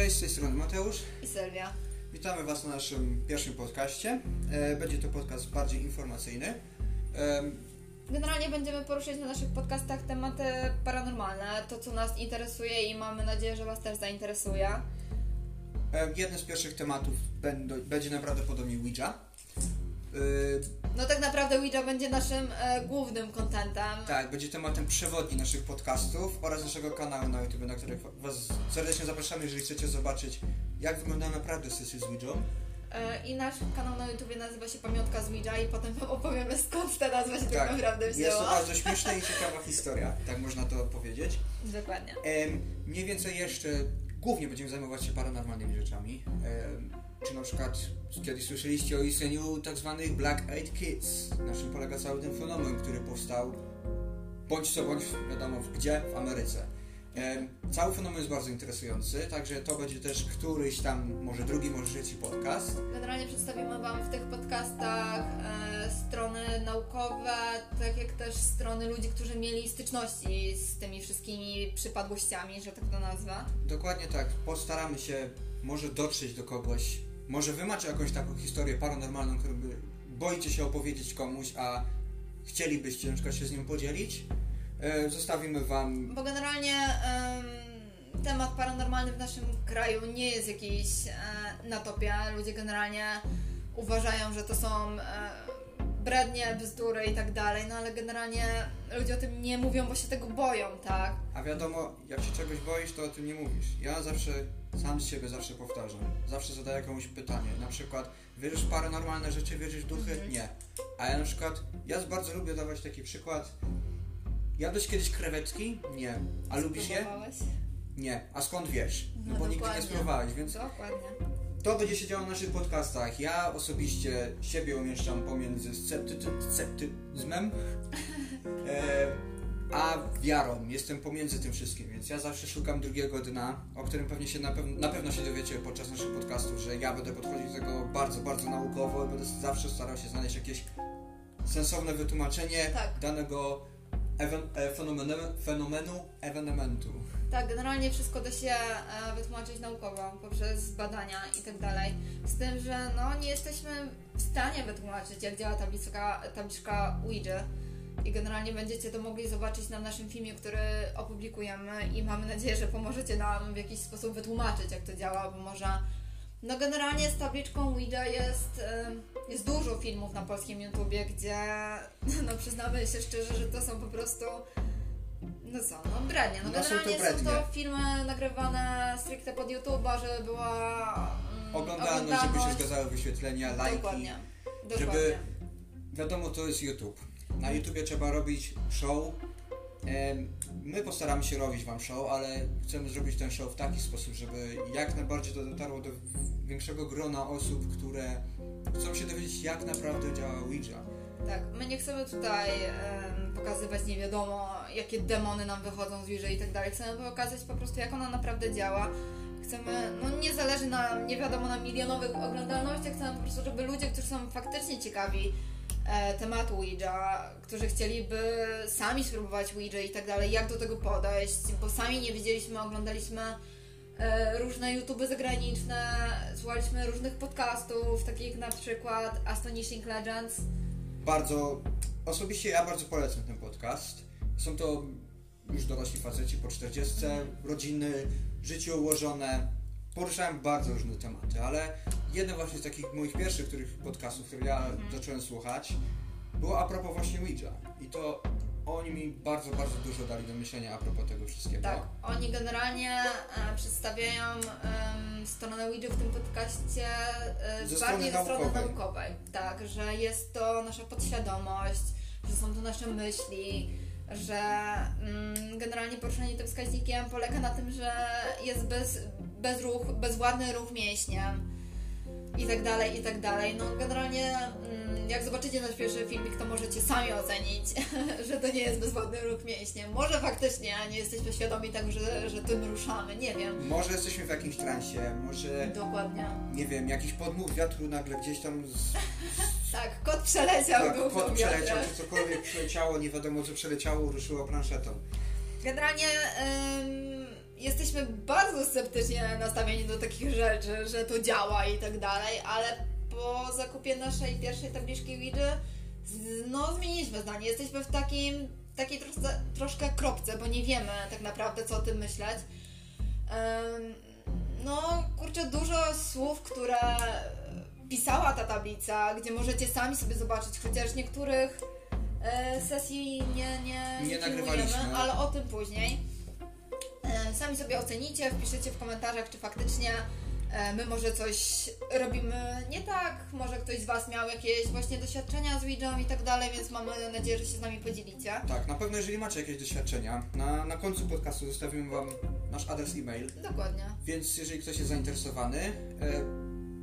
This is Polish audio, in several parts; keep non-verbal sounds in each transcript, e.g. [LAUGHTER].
Cześć, z tej strony Mateusz. i Sylwia. Witamy Was na naszym pierwszym podcaście. E, Będzie to podcast bardziej informacyjny. Generalnie będziemy poruszać na naszych podcastach tematy paranormalne, to co nas interesuje i mamy nadzieję, że Was też zainteresuje. e, Jeden z pierwszych tematów będzie najprawdopodobniej Ouija. E, No tak naprawdę Ouija będzie naszym e, głównym kontentem. Tak, będzie tematem przewodni naszych podcastów oraz naszego kanału na YouTube, na który Was serdecznie zapraszamy, jeżeli chcecie zobaczyć, jak wygląda naprawdę sesje z Ouiją. E, I nasz kanał na YouTubie nazywa się Pamiątka z Ouija i potem wam opowiemy skąd ta nazwa się tak, naprawdę jest to wzięła. bardzo [LAUGHS] śmieszna i ciekawa historia, tak można to powiedzieć. Dokładnie. Em, mniej więcej jeszcze głównie będziemy zajmować się paranormalnymi rzeczami. Em, czy na przykład kiedyś słyszeliście o istnieniu tak zwanych Black Eyed Kids, na czym polega cały ten fenomen, który powstał bądź co bądź wiadomo gdzie, w Ameryce. Cały fenomen jest bardzo interesujący, także to będzie też któryś tam, może drugi, może trzeci podcast. Generalnie przedstawimy Wam w tych podcastach e, strony naukowe, tak jak też strony ludzi, którzy mieli styczności z tymi wszystkimi przypadłościami, że tak to nazwę. Dokładnie tak. Postaramy się może dotrzeć do kogoś, może wy macie jakąś taką historię paranormalną, którą boicie się opowiedzieć komuś, a chcielibyście na przykład się z nią podzielić. E, zostawimy wam. Bo generalnie em, temat paranormalny w naszym kraju nie jest jakiś e, na topie. Ludzie generalnie uważają, że to są e, brednie, bzdury i tak dalej, no ale generalnie ludzie o tym nie mówią, bo się tego boją, tak? A wiadomo, jak się czegoś boisz, to o tym nie mówisz. Ja zawsze sam z siebie zawsze powtarzam. Zawsze zadaję komuś pytanie. Na przykład, wierzysz w paranormalne rzeczy, wierzysz w duchy? Mhm. Nie. A ja na przykład, ja bardzo lubię dawać taki przykład. Jadłeś kiedyś krewetki? Nie. A lubisz je? Nie. A skąd wiesz? No, No bo nigdy nie spróbowałeś, więc Dokładnie. to będzie się działo w naszych podcastach. Ja osobiście siebie umieszczam pomiędzy scepty- sceptyzmem [LAUGHS] e, a wiarą. Jestem pomiędzy tym wszystkim, więc ja zawsze szukam drugiego dna, o którym pewnie się na, pew- na pewno się dowiecie podczas naszych podcastów, że ja będę podchodził do tego bardzo, bardzo naukowo i będę zawsze starał się znaleźć jakieś sensowne wytłumaczenie Tak. danego e, fenomenu, fenomenu ewenementu. Tak, generalnie wszystko da się e, wytłumaczyć naukowo poprzez badania i tak dalej. Z tym, że no, nie jesteśmy w stanie wytłumaczyć, jak działa tabliczka, tabliczka Ouija. I generalnie będziecie to mogli zobaczyć na naszym filmie, który opublikujemy i mamy nadzieję, że pomożecie nam w jakiś sposób wytłumaczyć, jak to działa, bo może... No generalnie z tabliczką Ouija jest, e, jest dużo filmów na polskim YouTubie, gdzie [LAUGHS] no przyznamy się szczerze, że to są po prostu no co, no brednie. No, No są to generalnie są to, filmy nagrywane stricte pod YouTube'a, żeby była mm, Oglądalność, żeby się zgadzały wyświetlenia, lajki. Dokładnie. żeby- Dokładnie. Wiadomo, to jest YouTube. Na YouTubie trzeba robić show. My postaramy się robić Wam show, ale chcemy zrobić ten show w taki sposób, żeby jak najbardziej to dotarło do większego grona osób, które chcą się dowiedzieć, jak naprawdę działa Ouija. Tak, my nie chcemy tutaj em, pokazywać nie wiadomo, jakie demony nam wychodzą z Ouija i tak dalej. Chcemy pokazać po prostu, jak ona naprawdę działa. Chcemy, no nie zależy nam, nie wiadomo, na milionowych oglądalnościach, chcemy po prostu, żeby ludzie, którzy są faktycznie ciekawi tematu Ouija, którzy chcieliby sami spróbować Ouija i tak dalej, jak do tego podejść, bo sami nie wiedzieliśmy, oglądaliśmy e, różne YouTube zagraniczne, słuchaliśmy różnych podcastów, takich na przykład Astonishing Legends. Bardzo, osobiście ja bardzo polecam ten podcast. Są to już dorośli faceci po 40, rodziny, życie ułożone. Poruszają bardzo różne tematy, ale jeden właśnie z takich moich pierwszych których podcastów, które ja zacząłem słuchać, było a propos właśnie Ouija. I to oni mi bardzo, bardzo dużo dali do myślenia a propos tego wszystkiego. Tak, oni generalnie e, przedstawiają em, stronę Ouija w tym podcaście e, Ze bardziej ze strony naukowej. naukowej. Tak, że jest to nasza podświadomość, że są to nasze myśli, że mm, generalnie poruszanie tym wskaźnikiem polega na tym, że jest bez, bez ruch, bezwładny ruch mięśniem i tak dalej, i tak dalej. No generalnie mm, jak zobaczycie nasz pierwszy filmik, to możecie sami ocenić, [LAUGHS] że to nie jest bezwładny ruch mięśniem. Może faktycznie nie jesteśmy świadomi tego, że, że tym ruszamy, nie wiem. Może jesteśmy w jakimś transie, może, Dokładnie. nie wiem, jakiś podmuch wiatru nagle gdzieś tam z, [LAUGHS] Tak, kot przeleciał tak, kot przeleciał, czy cokolwiek przeleciało, nie wiadomo co przeleciało, ruszyło planszetą. Generalnie ym, jesteśmy bardzo sceptycznie nastawieni do takich rzeczy, że to działa i tak dalej, ale po zakupie naszej pierwszej tabliczki Ouija no zmieniliśmy zdanie. Jesteśmy w takim, takiej troszce, troszkę kropce, bo nie wiemy tak naprawdę co o tym myśleć. Em, no kurczę, dużo słów, które pisała ta tablica, gdzie możecie sami sobie zobaczyć, chociaż niektórych e, sesji nie, nie, Nie nagrywaliśmy. ale o tym później. E, Sami sobie ocenicie, wpiszecie w komentarzach, czy faktycznie e, my może coś robimy nie tak, może ktoś z Was miał jakieś właśnie doświadczenia z Ouiją i tak dalej, więc mamy nadzieję, że się z nami podzielicie. Tak, na pewno jeżeli macie jakieś doświadczenia, na, na końcu podcastu zostawimy Wam nasz adres e-mail, Dokładnie. więc jeżeli ktoś jest zainteresowany, e,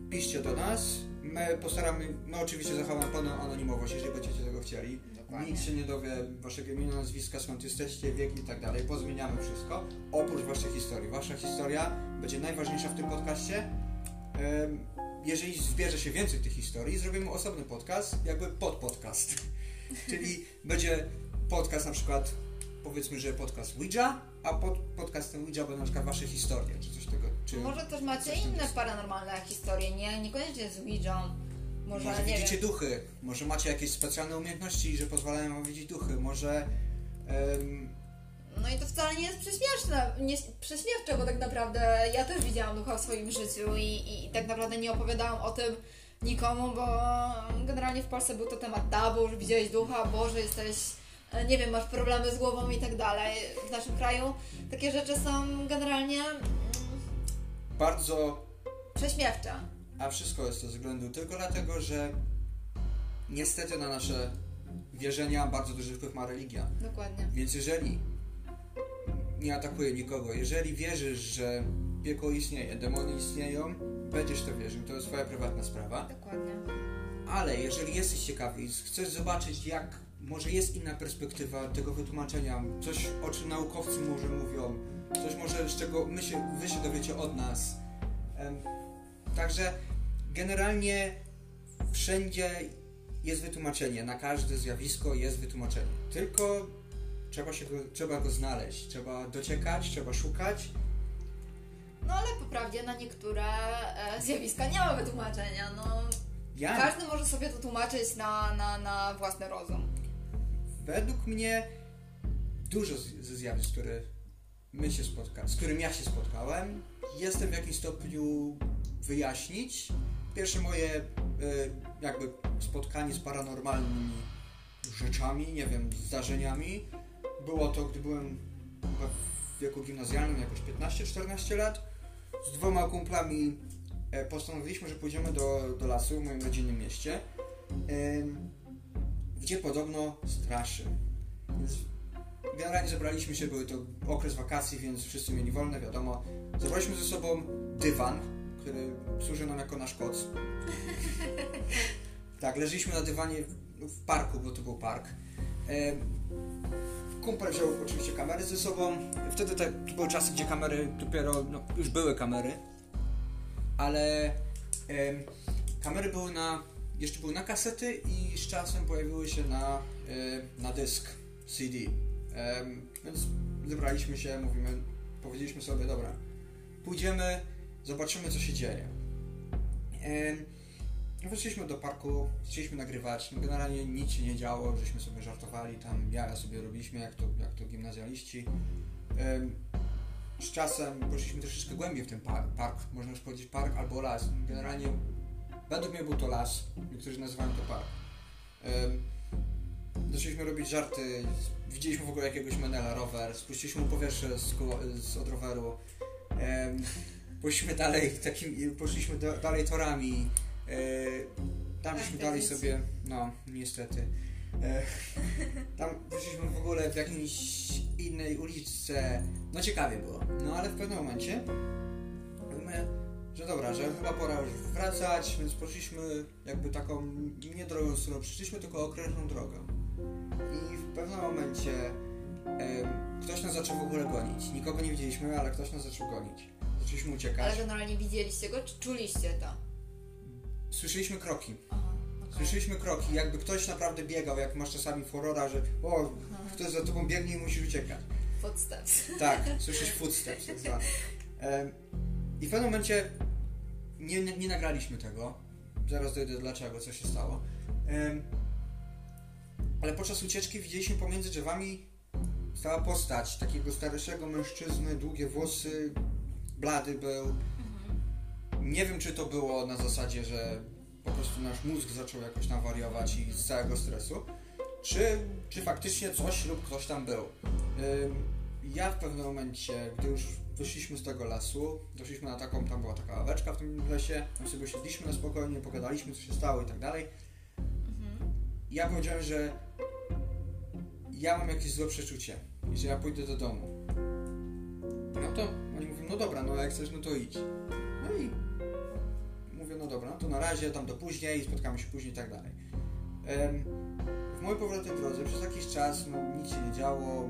piszcie do nas. My postaramy, my oczywiście zachowamy pełną anonimowość, jeżeli będziecie tego chcieli. Dokładnie. Nikt się nie dowie waszego imienia, nazwiska, skąd jesteście, wiek i tak dalej. Pozmieniamy wszystko, oprócz waszej historii. Wasza historia będzie najważniejsza w tym podcaście. Jeżeli zbierze się więcej tych historii, zrobimy osobny podcast, jakby pod podcast. [LAUGHS] Czyli będzie podcast na przykład, powiedzmy, że podcast Ouija, a pod podcastem Ouija będą na przykład wasze historie, czy coś tego. Czy Może też macie inne paranormalne historie, nie, niekoniecznie z Ouiją. Może, Może widzicie wiem. duchy, może macie jakieś specjalne umiejętności, że pozwalają wam widzieć duchy, może... em, No i to wcale nie jest prześmieszne, nie, prześmiewcze, bo tak naprawdę ja też widziałam ducha w swoim życiu i, i, i tak naprawdę nie opowiadałam o tym nikomu, bo generalnie w Polsce był to temat tabu, że widziałeś ducha, Boże, jesteś, e, nie wiem, masz problemy z głową i tak dalej. W naszym kraju takie rzeczy są generalnie mm, bardzo prześmiewcze. A wszystko jest to ze względu tylko dlatego, że niestety na nasze wierzenia bardzo duży wpływ ma religia. Dokładnie. Więc jeżeli nie atakuje nikogo, jeżeli wierzysz, że piekło istnieje, demony istnieją, będziesz to wierzył, to jest twoja prywatna sprawa. Dokładnie. Ale jeżeli jesteś ciekawy i chcesz zobaczyć, jak może jest inna perspektywa tego wytłumaczenia, coś o czym naukowcy może mówią, coś może z czego my się, wy się dowiecie od nas. Także generalnie wszędzie jest wytłumaczenie, na każde zjawisko jest wytłumaczenie. Tylko trzeba, się go, trzeba go znaleźć, trzeba dociekać, trzeba szukać. No ale po prawdzie na niektóre e, zjawiska nie ma wytłumaczenia. No, Ja każdy może sobie to tłumaczyć na, na, na własny rozum. Według mnie dużo ze zjawisk, które my się spotka, z którym ja się spotkałem, jestem w jakimś stopniu wyjaśnić. Pierwsze moje e, jakby spotkanie z paranormalnymi rzeczami, nie wiem, zdarzeniami, było to, gdy byłem w wieku gimnazjalnym, jakoś 15-14 lat. Z dwoma kumplami e, postanowiliśmy, że pójdziemy do, do lasu w moim rodzinnym mieście. Gdzie podobno straszy. Więc generalnie zebraliśmy się, były to okres wakacji, więc wszyscy mieli wolne, wiadomo. Zabraliśmy ze sobą dywan, który służy nam jako nasz koc. [LAUGHS] tak, leżeliśmy na dywanie w, parku, bo to był park. Em, Kumpel wziął oczywiście kamery ze sobą. Wtedy te, to były czasy, gdzie kamery dopiero, no, już były kamery, ale kamery były na jeszcze były na kasety i z czasem pojawiły się na, y, na dysk CD. Więc zebraliśmy się, mówimy, powiedzieliśmy sobie, dobra, pójdziemy, zobaczymy co się dzieje. Em, Weszliśmy do parku, chcieliśmy nagrywać, no generalnie nic się nie działo, żeśmy sobie żartowali, tam jaja sobie robiliśmy, jak to, jak to gimnazjaliści. Z czasem poszliśmy troszeczkę głębiej w ten park, park, można już powiedzieć park albo las. Generalnie Według mnie był to las, niektórzy nazywają to park. Zaczęliśmy robić żarty, widzieliśmy w ogóle jakiegoś menela rower, spuściliśmy mu powietrze z, z od roweru. Em, Poszliśmy dalej, takim, poszliśmy do, dalej torami. E, tam Tak, żeśmy tak dalej jest. sobie, no niestety. E, tam wyszliśmy w ogóle w jakiejś innej uliczce. No ciekawie było. No ale w pewnym momencie my że dobra, że chyba pora już wracać, więc poszliśmy jakby taką nie drogą, z którą przyszliśmy, tylko okrężną drogą. Pewnym momencie ktoś nas zaczął w ogóle gonić. Nikogo nie widzieliśmy, ale ktoś nas zaczął gonić. Zaczęliśmy uciekać. Ale generalnie widzieliście go, czy czuliście to? Słyszeliśmy kroki. Aha. Słyszeliśmy kroki, jakby ktoś naprawdę biegał, jak masz czasami horrora, że o, ktoś za tobą biegnie i musisz uciekać. Footsteps. [LAUGHS] Tak, słyszysz footsteps tak zwane. I w pewnym momencie nie, nie, nie nagraliśmy tego. Zaraz dojdę dlaczego, co się stało. Ale podczas ucieczki widzieliśmy pomiędzy drzewami stała postać takiego starszego mężczyzny, długie włosy, blady był. Nie wiem, czy to było na zasadzie, że po prostu nasz mózg zaczął jakoś nam wariować i z całego stresu, czy, czy faktycznie coś lub ktoś tam był. Ja w pewnym momencie, gdy już wyszliśmy z tego lasu, doszliśmy na taką, tam była taka ławeczka w tym lesie, tam sobie siedliśmy na spokojnie, pogadaliśmy, co się stało i tak dalej. Ja powiedziałem, że ja mam jakieś złe przeczucie i że ja pójdę do domu. No to oni mówią, no dobra, no jak chcesz, no to idź. No i mówię, no dobra, no to na razie, tam do później, spotkamy się później i tak dalej. W mojej powrotnej drodze przez jakiś czas no, nic się nie działo,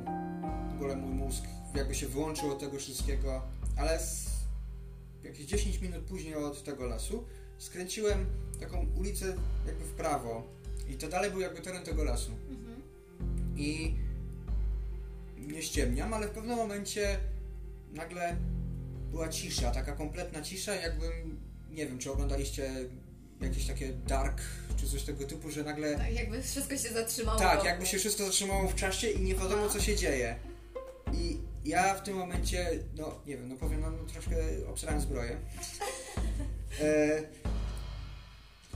w ogóle mój mózg jakby się wyłączył od tego wszystkiego, ale jakieś 10 minut później od tego lasu skręciłem taką ulicę jakby w prawo i to dalej był jakby teren tego lasu. I nie ściemniam, ale w pewnym momencie nagle była cisza, taka kompletna cisza, jakbym, nie wiem, czy oglądaliście jakieś takie dark, czy coś tego typu, że nagle, Tak, jakby wszystko się zatrzymało. tak, jakby się wszystko zatrzymało w czasie i nie wiadomo, co się dzieje. I ja w tym momencie, no, nie wiem, no powiem, no, no troszkę obsrałem zbroję. [LAUGHS] E,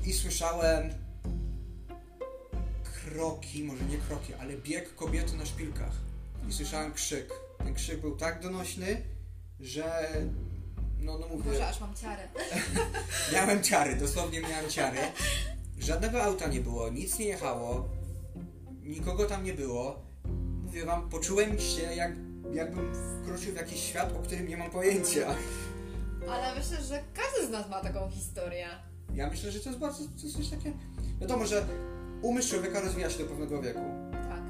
I słyszałem kroki, może nie kroki, ale bieg kobiety na szpilkach. I słyszałem krzyk. Ten krzyk był tak donośny, że no, no mówię, Boże, aż mam ciarę. [LAUGHS] miałem ciary, dosłownie miałem ciary. Żadnego auta nie było, nic nie jechało, nikogo tam nie było. Mówię wam, poczułem się jak, jakbym wkroczył w jakiś świat, o którym nie mam pojęcia. Ale myślę, że każdy z nas ma taką historię. Ja myślę, że to jest bardzo to jest coś takie... Wiadomo, że umysł człowieka rozwija się do pewnego wieku. Tak,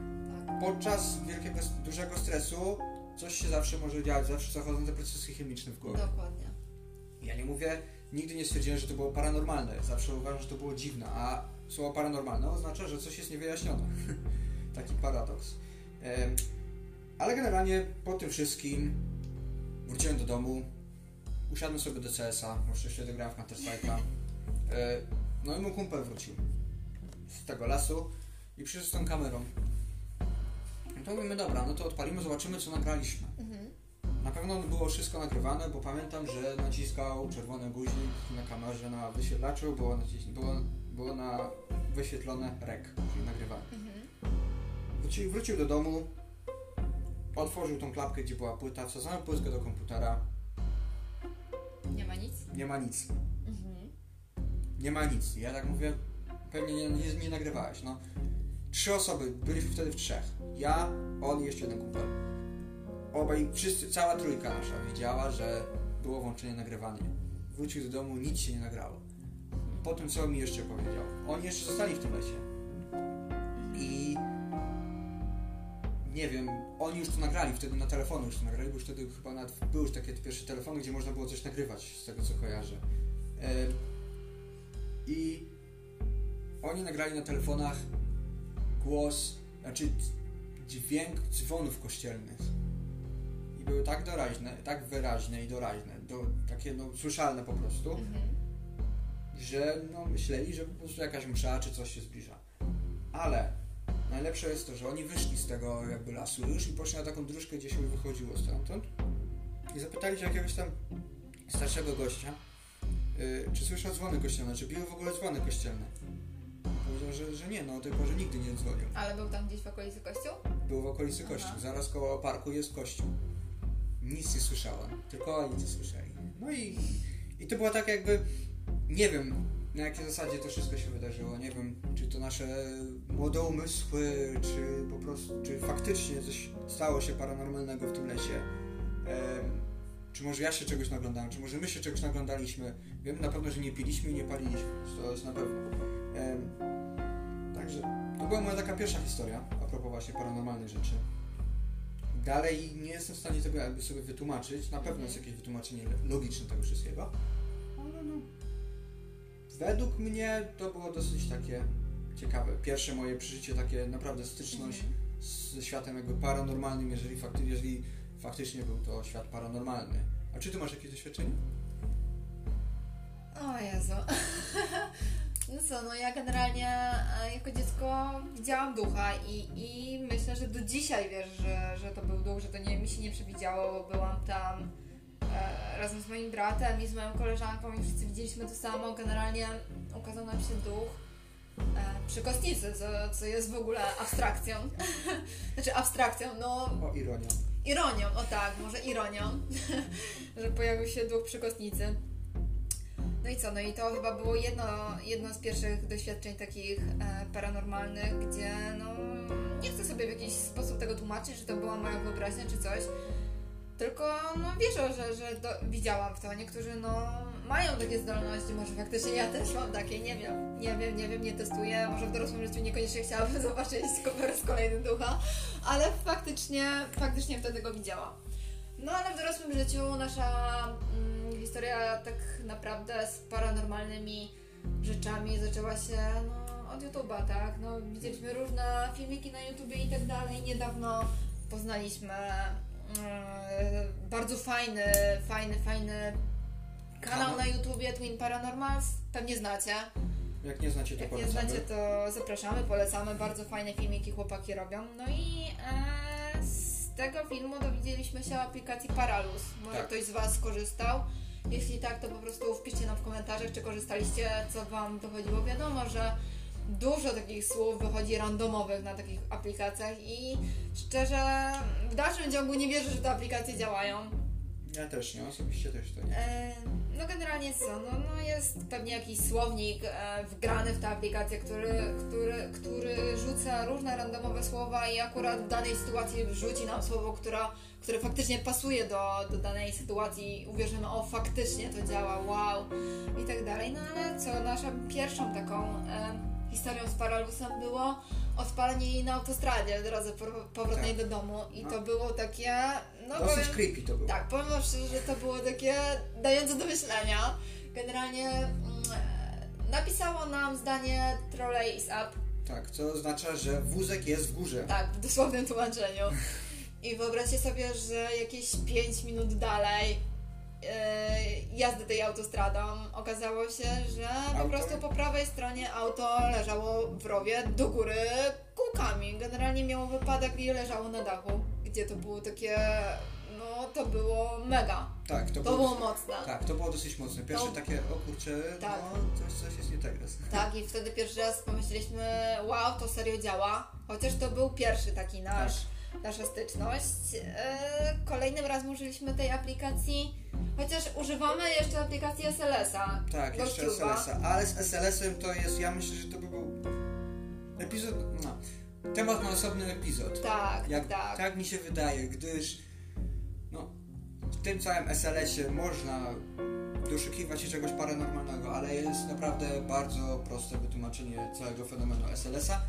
tak. Podczas wielkiego, dużego stresu coś się zawsze może dziać, zawsze zachodzą te procesy chemiczne w głowie. Dokładnie. Ja nie mówię, nigdy nie stwierdziłem, że to było paranormalne. Zawsze uważam, że to było dziwne, a słowo paranormalne oznacza, że coś jest niewyjaśnione. [LAUGHS] Taki paradoks. Ale generalnie po tym wszystkim wróciłem do domu, usiadłem sobie do CS-a, bo jeszcze grałem w Counter Strike'a. E, No i mój kumpel wrócił z tego lasu i przyszedł z tą kamerą. No to mówimy, dobra, no to odpalimy, zobaczymy co nagraliśmy. Mhm. Na pewno było wszystko nagrywane, bo pamiętam, że naciskał czerwony guzik na kamerze na wyświetlaczu, było, było, było na wyświetlone rek, czyli nagrywane. Mhm. Wrócił, wrócił do domu, otworzył tą klapkę, gdzie była płyta, wsadzałem płytkę do komputera, Nie ma nic? nie ma nic. Mhm. Nie ma nic. Ja tak mówię, pewnie nie, nie, nie nagrywałeś, no. Trzy osoby, byliśmy wtedy w trzech. Ja, on i jeszcze jeden kumpel. Obaj, wszyscy, cała trójka nasza widziała, że było włączenie nagrywanie. Wrócił do domu, nic się nie nagrało. Po tym, co mi jeszcze powiedział. Oni jeszcze zostali w tym lesie. I nie wiem, oni już to nagrali, wtedy na telefonu już to nagrali, bo już wtedy chyba nawet były już takie pierwsze telefony, gdzie można było coś nagrywać, z tego co kojarzę. Em, I oni nagrali na telefonach głos, znaczy dźwięk dzwonów kościelnych. I były tak doraźne, tak wyraźne i doraźne, do, takie no, słyszalne po prostu, Mhm. że no, myśleli, że po prostu jakaś msza czy coś się zbliża. Ale najlepsze jest to, że oni wyszli z tego jakby lasu już i poszli na taką dróżkę, gdzie się wychodziło stamtąd i zapytali się jakiegoś tam starszego gościa, y, czy słyszał dzwony kościelne, czy biły w ogóle dzwony kościelne. Powiedział, że, że nie, no o tej porze nigdy nie dzwonił. Ale był tam gdzieś w okolicy kościół? Był w okolicy Aha. kościół, zaraz koło parku jest kościół. Nic nie słyszałem, tylko oni to słyszeli. No i, i to było tak jakby, nie wiem na jakiej zasadzie to wszystko się wydarzyło, nie wiem czy to nasze młode umysły, czy po prostu, czy faktycznie coś stało się paranormalnego w tym lesie. Em, czy może ja się czegoś naglądałem, czy może my się czegoś naglądaliśmy. Wiem na pewno, że nie piliśmy i nie paliliśmy, to jest na pewno. Także to była moja taka pierwsza historia a propos właśnie paranormalnych rzeczy. Dalej nie jestem w stanie tego jakby sobie wytłumaczyć. Na pewno jest jakieś wytłumaczenie logiczne tego wszystkiego. Ale no, według mnie to było dosyć takie ciekawe. Pierwsze moje przeżycie, takie naprawdę styczność ze światem jakby paranormalnym, jeżeli, fakty, jeżeli faktycznie był to świat paranormalny. A czy ty masz jakieś doświadczenie? O Jezu. [LAUGHS] No co, no ja generalnie e, jako dziecko widziałam ducha i, i myślę, że do dzisiaj wiesz, że, że to był duch, że to nie, mi się nie przewidziało, bo byłam tam e, razem z moim bratem i z moją koleżanką i wszyscy widzieliśmy to samo. Generalnie ukazał nam się duch e, przy kostnicy, co, co jest w ogóle abstrakcją. [LAUGHS] znaczy abstrakcją, no O, ironia. ironią, o tak, może ironią, [LAUGHS] że pojawił się duch przy kostnicy. No i co, no i to chyba było jedno, jedno z pierwszych doświadczeń takich e, paranormalnych, gdzie no nie chcę sobie w jakiś sposób tego tłumaczyć, że to była moja wyobraźnia czy coś, tylko no wierzę, że, że do, widziałam w to. Niektórzy no mają takie zdolności, może faktycznie ja też mam takie, nie wiem, nie wiem, nie wiem, nie testuję, może w dorosłym życiu niekoniecznie chciałabym [LAUGHS] zobaczyć po raz kolejny ducha, ale faktycznie, faktycznie wtedy go widziałam. No ale w dorosłym życiu nasza mm, historia tak naprawdę z paranormalnymi rzeczami zaczęła się no, od YouTube'a, tak? No, widzieliśmy różne filmiki na YouTubie i tak dalej. Niedawno poznaliśmy mm, bardzo fajny, fajny, fajny kanał na YouTubie Twin Paranormals. Pewnie znacie. Jak nie znacie, to Jak nie polecamy. znacie, to zapraszamy, polecamy. Bardzo fajne filmiki chłopaki robią. No i e, z tego filmu dowiedzieliśmy się o aplikacji Paralus. Może Tak. ktoś z Was skorzystał. Jeśli tak, to po prostu wpiszcie nam w komentarzach, czy korzystaliście, co Wam wychodziło. Wiadomo, że dużo takich słów wychodzi randomowych na takich aplikacjach i szczerze w dalszym ciągu nie wierzę, że te aplikacje działają. Ja też nie, osobiście też to nie. E, No generalnie co, no, no jest pewnie jakiś słownik e, wgrany w tę aplikację, który, który, który rzuca różne randomowe słowa i akurat w danej sytuacji wrzuci nam słowo, która, które faktycznie pasuje do, do danej sytuacji i uwierzymy, o faktycznie to działa, wow i tak dalej. No ale co, naszą pierwszą taką e, historią z Paralusem było odpalenie jej na autostradzie w drodze powrotnej Tak. do domu i No. to było takie, no Dosyć powiem, creepy to było. tak, powiem szczerze, że to było takie dające do myślenia. Generalnie mm, e, napisało nam zdanie Trolley is up, Tak, co oznacza, że wózek jest w górze. tak, w dosłownym tłumaczeniu. I wyobraźcie sobie, że jakieś 5 minut dalej e, jazdy tej autostradą okazało się, że po Auto? prostu po prawej stronie auto leżało w rowie do góry kółkami. Generalnie miało wypadek i leżało na dachu, gdzie to było takie, to było mega. Tak, to, To było mocne. Tak, to było dosyć mocne. Pierwsze To- takie, o kurczę, Tak. no coś, coś jest nie tak teraz. Tak, i wtedy pierwszy raz pomyśleliśmy, wow, to serio działa. Chociaż to był pierwszy taki nasz, nasza styczność. E, kolejnym razem użyliśmy tej aplikacji, chociaż używamy jeszcze aplikacji SLS-a. Tak, jeszcze. SLS-a. Ale z SLS-em to jest, ja myślę, że to by był epizod, no, temat na osobny epizod. Tak, Jak, tak. tak mi się wydaje, gdyż no, w tym całym SLS-ie można doszukiwać się czegoś paranormalnego, ale jest naprawdę bardzo proste wytłumaczenie całego fenomenu SLS-a.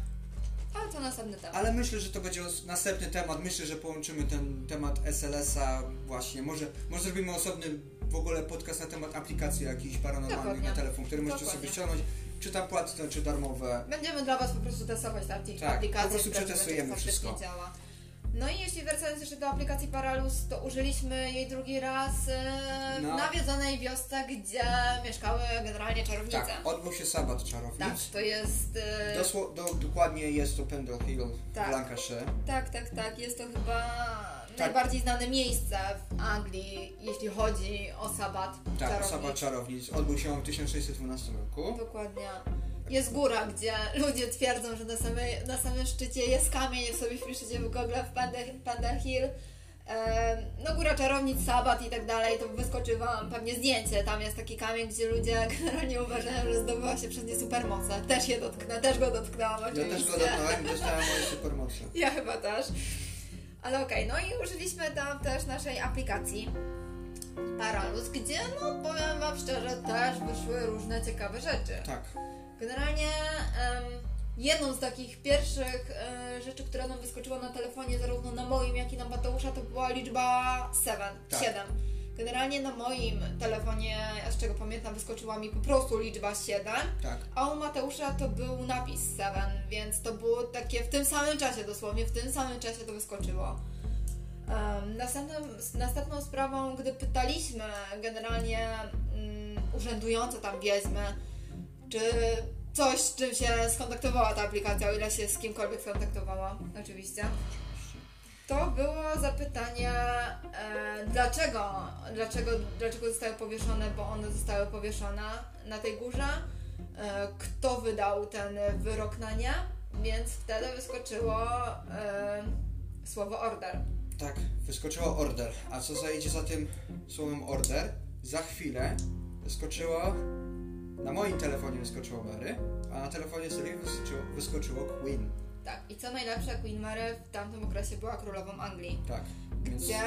Ale to następny temat. Ale myślę, że to będzie następny temat. Myślę, że połączymy ten temat SLS-a właśnie. Może, może zrobimy osobny w ogóle podcast na temat aplikacji jakichś paranormalnych Dokładnie. na telefon, który możecie Dokładnie. sobie ściągnąć, czy tam płatne, czy darmowe. Będziemy dla Was po prostu testować te Tak, aplikacje. po prostu przetestujemy wszystko. działa. No i jeśli wracając jeszcze do aplikacji Paralus, to użyliśmy jej drugi raz e, w No. nawiedzonej wiosce, gdzie mieszkały generalnie czarownice. Tak, odbył się sabat czarownic. Tak, to jest. e, Dosło, do, dokładnie jest to Pendle Hill Tak. w Lancashire. Tak, tak, tak. Jest to chyba Tak. najbardziej znane miejsce w Anglii, jeśli chodzi o sabat Tak, czarownic. sabat czarownic. Odbył się w 1612 roku. Dokładnie. Jest góra, gdzie ludzie twierdzą, że na, samej, na samym szczycie jest kamień, jak sobie wpiszecie w Google w Panda, Panda Hill. no góra czarownic, sabat i tak dalej, to wyskoczy wam pewnie zdjęcie. Tam jest taki kamień, gdzie ludzie [LAUGHS] generalnie uważają, że zdobywa się przez nie supermoce. Też je dotknę, też go dotknęłam Ja oczywiście. też go dotknąłem i [LAUGHS] dostałem moje supermoce. Ja chyba też. Ale okej, no i użyliśmy tam też naszej aplikacji Paralus, gdzie, no powiem Wam szczerze, też wyszły różne ciekawe rzeczy. Tak. Generalnie em, jedną z takich pierwszych e, rzeczy, która nam wyskoczyła na telefonie, zarówno na moim, jak i na Mateusza, to była liczba 7. Tak. 7. Generalnie na moim telefonie, z czego pamiętam, wyskoczyła mi po prostu liczba 7, Tak. a u Mateusza to był napis 7, więc to było takie w tym samym czasie dosłownie, w tym samym czasie to wyskoczyło. Um, następną, następną sprawą, gdy pytaliśmy generalnie um, urzędujące tam wiedźmy, czy coś, z czym się skontaktowała ta aplikacja, o ile się z kimkolwiek skontaktowała, oczywiście. To było zapytanie, e, dlaczego, dlaczego, dlaczego zostały powieszone, bo one zostały powieszone na tej górze, e, kto wydał ten wyrok na nie, więc wtedy wyskoczyło e, słowo order. Tak, wyskoczyło order. A co zajdzie za tym słowem order? Za chwilę wyskoczyło. Na moim telefonie wyskoczyło Mary, a na telefonie Sylwii wyskoczyło, wyskoczyło Queen. Tak, i co najlepsze, Queen Mary w tamtym okresie była królową Anglii, Tak. Więc gdzie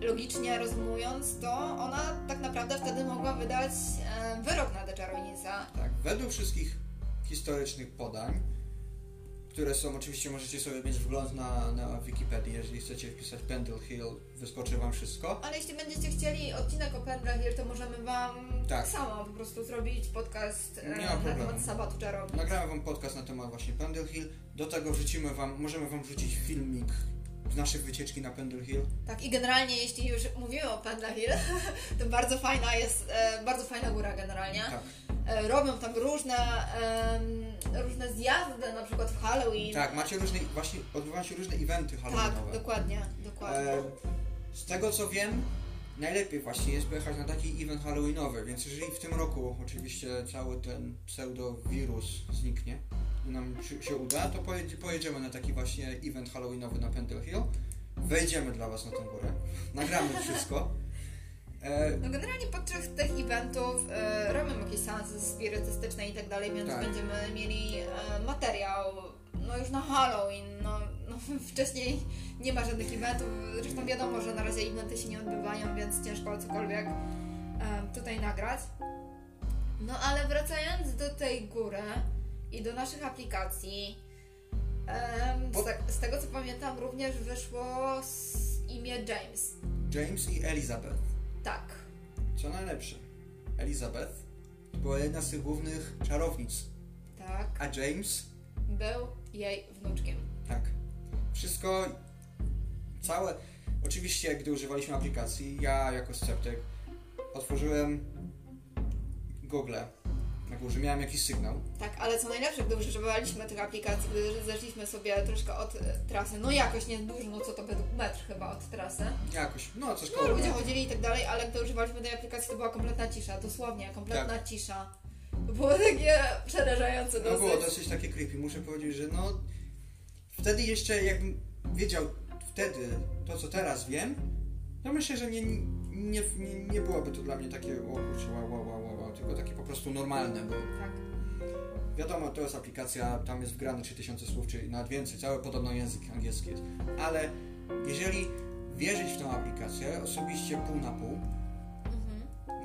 logicznie rozumując to, ona tak naprawdę wtedy mogła wydać e, wyrok na tę czarownicę. tak, według wszystkich historycznych podań, które są, oczywiście możecie sobie mieć wgląd na, na Wikipedii, jeżeli chcecie wpisać Pendle Hill, wyskoczy wam wszystko. Ale jeśli będziecie chcieli odcinek o Pendle Hill, to możemy Wam tak. Tak. samo po prostu zrobić podcast e, na problemu. temat Sabatu Czarownic. Nagrałem wam podcast na temat właśnie Pendle Hill. Do tego wrzucimy wam, możemy wam wrzucić filmik z naszej wycieczki na Pendle Hill. Tak, i generalnie jeśli już mówimy o Pendle Hill, [LAUGHS] to bardzo fajna jest, e, bardzo fajna góra generalnie. Tak. E, robią tam różne, różne zjazdy, na przykład w Halloween. Tak, macie różne, właśnie odbywają się różne eventy Tak, halloweenowe. dokładnie, dokładnie. E, z tego co wiem, najlepiej właśnie jest pojechać na taki event halloweenowy, więc jeżeli w tym roku oczywiście cały ten pseudowirus zniknie i nam się- uda, to pojedzie, pojedziemy na taki właśnie event halloweenowy na Pendle Hill. Wejdziemy dla Was na tę górę, [LAUGHS] nagramy wszystko. E, No generalnie podczas tych eventów e, robią jakieś seansy spirytystyczne i tak dalej, więc Tak. będziemy mieli e, materiał no już na Halloween. No, no, [LAUGHS] wcześniej nie ma żadnych eventów. Zresztą wiadomo, że na razie eventy się nie odbywają, więc ciężko cokolwiek e, tutaj nagrać. No ale wracając do tej góry i do naszych aplikacji, z, te, z tego co pamiętam również wyszło z imię James. James i Elizabeth. Tak. Co najlepsze, Elizabeth była jedna z tych głównych czarownic, Tak. a James Był jej wnuczkiem. Tak. Wszystko, całe. Oczywiście, gdy używaliśmy aplikacji, ja jako sceptyk otworzyłem Google. Na górze miałem jakiś sygnał. Tak, ale co najlepsze, gdy używaliśmy tych aplikacji, gdy zeszliśmy sobie troszkę od trasy, no jakoś nie dużo, no co to według metr chyba od trasy. Jakoś, no coś No koło. ludzie chodzili i tak dalej, ale gdy używaliśmy tej aplikacji, to była kompletna cisza, dosłownie, kompletna cisza. To było takie przerażające Tak. No dosyć. było dosyć takie creepy. Muszę powiedzieć, że no. Wtedy jeszcze jakbym wiedział wtedy to, co teraz wiem, to myślę, że nie, nie, nie, byłoby to dla mnie takie o kurczę, wow, wow, wow, wow, tylko takie po prostu normalne, bo Tak. Wiadomo, to jest aplikacja, tam jest wgrane 3000 słów, czy nawet więcej, cały podobno język angielski jest. Ale jeżeli wierzyć w tę aplikację, osobiście pół na pół.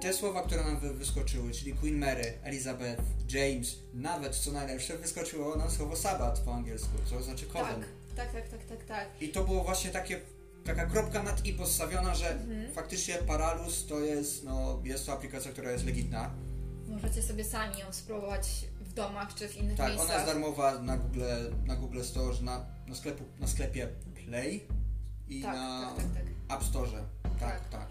Te słowa, które nam wy wyskoczyły, czyli Queen Mary, Elizabeth, James, nawet co najlepsze, wyskoczyło nam słowo Sabbath po angielsku, co znaczy Tak, coven. tak, tak, tak, tak, tak. I to było właśnie takie, taka kropka nad i postawiona, że Mhm. faktycznie Paralus to jest, no, jest to aplikacja, która jest legitna. Możecie sobie sami ją spróbować w domach czy w innych Tak, miejscach. ona jest darmowa na Google, na Google Store, na, na, sklepu, na sklepie Play i tak, na tak, tak, tak. App Store. Tak, Tak. tak.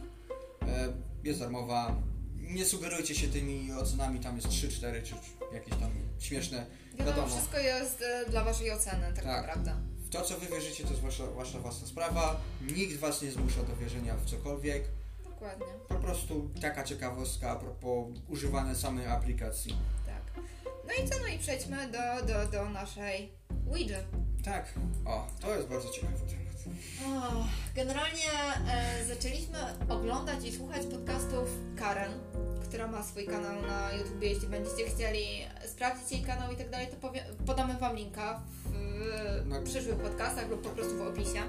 E, jest darmowa. Nie sugerujcie się tymi ocenami, tam jest 3-4 czy jakieś tam śmieszne. Wiadomo, Wiadomo. wszystko jest e, dla waszej oceny, tak, Tak. naprawdę. W to, co wy wierzycie, to jest wasza, wasza własna sprawa. Nikt was nie zmusza do wierzenia w cokolwiek. Dokładnie. Po prostu taka ciekawostka a propos używania samej aplikacji. Tak. No i co? No i przejdźmy do, do, do naszej Ouija. Tak. O, to jest bardzo ciekawy temat. Generalnie e, zaczęliśmy oglądać i słuchać podcastów Karen, która ma swój kanał na YouTube. Jeśli będziecie chcieli sprawdzić jej kanał i tak dalej, to powie, podamy Wam linka w Na- przyszłych podcastach lub po prostu w opisie.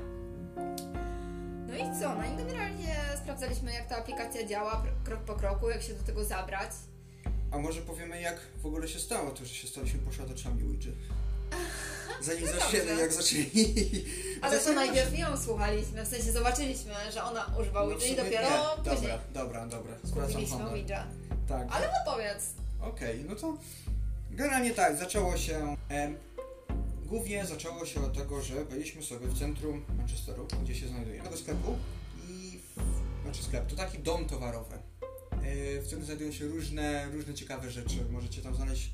No i co? No i generalnie sprawdzaliśmy, jak ta aplikacja działa krok po kroku, jak się do tego zabrać. A może powiemy, jak w ogóle się stało to, że się staliśmy posiadaczami Ouija? Zanim No jak zaczęli. [LAUGHS] Ale to najpierw ją słuchaliśmy, w sensie zobaczyliśmy, że ona używa No w Ouija i sumie dopiero nie. później Dobra, dobra, dobra. Ouija. Tak. Ale opowiedz. Okej, no to generalnie tak, zaczęło się. głównie zaczęło się od tego, że byliśmy sobie w centrum Manchesteru, gdzie się znajdujemy, tego sklepu i znaczy sklep, to taki dom towarowy, e, w którym znajdują się różne, różne ciekawe rzeczy. Możecie tam znaleźć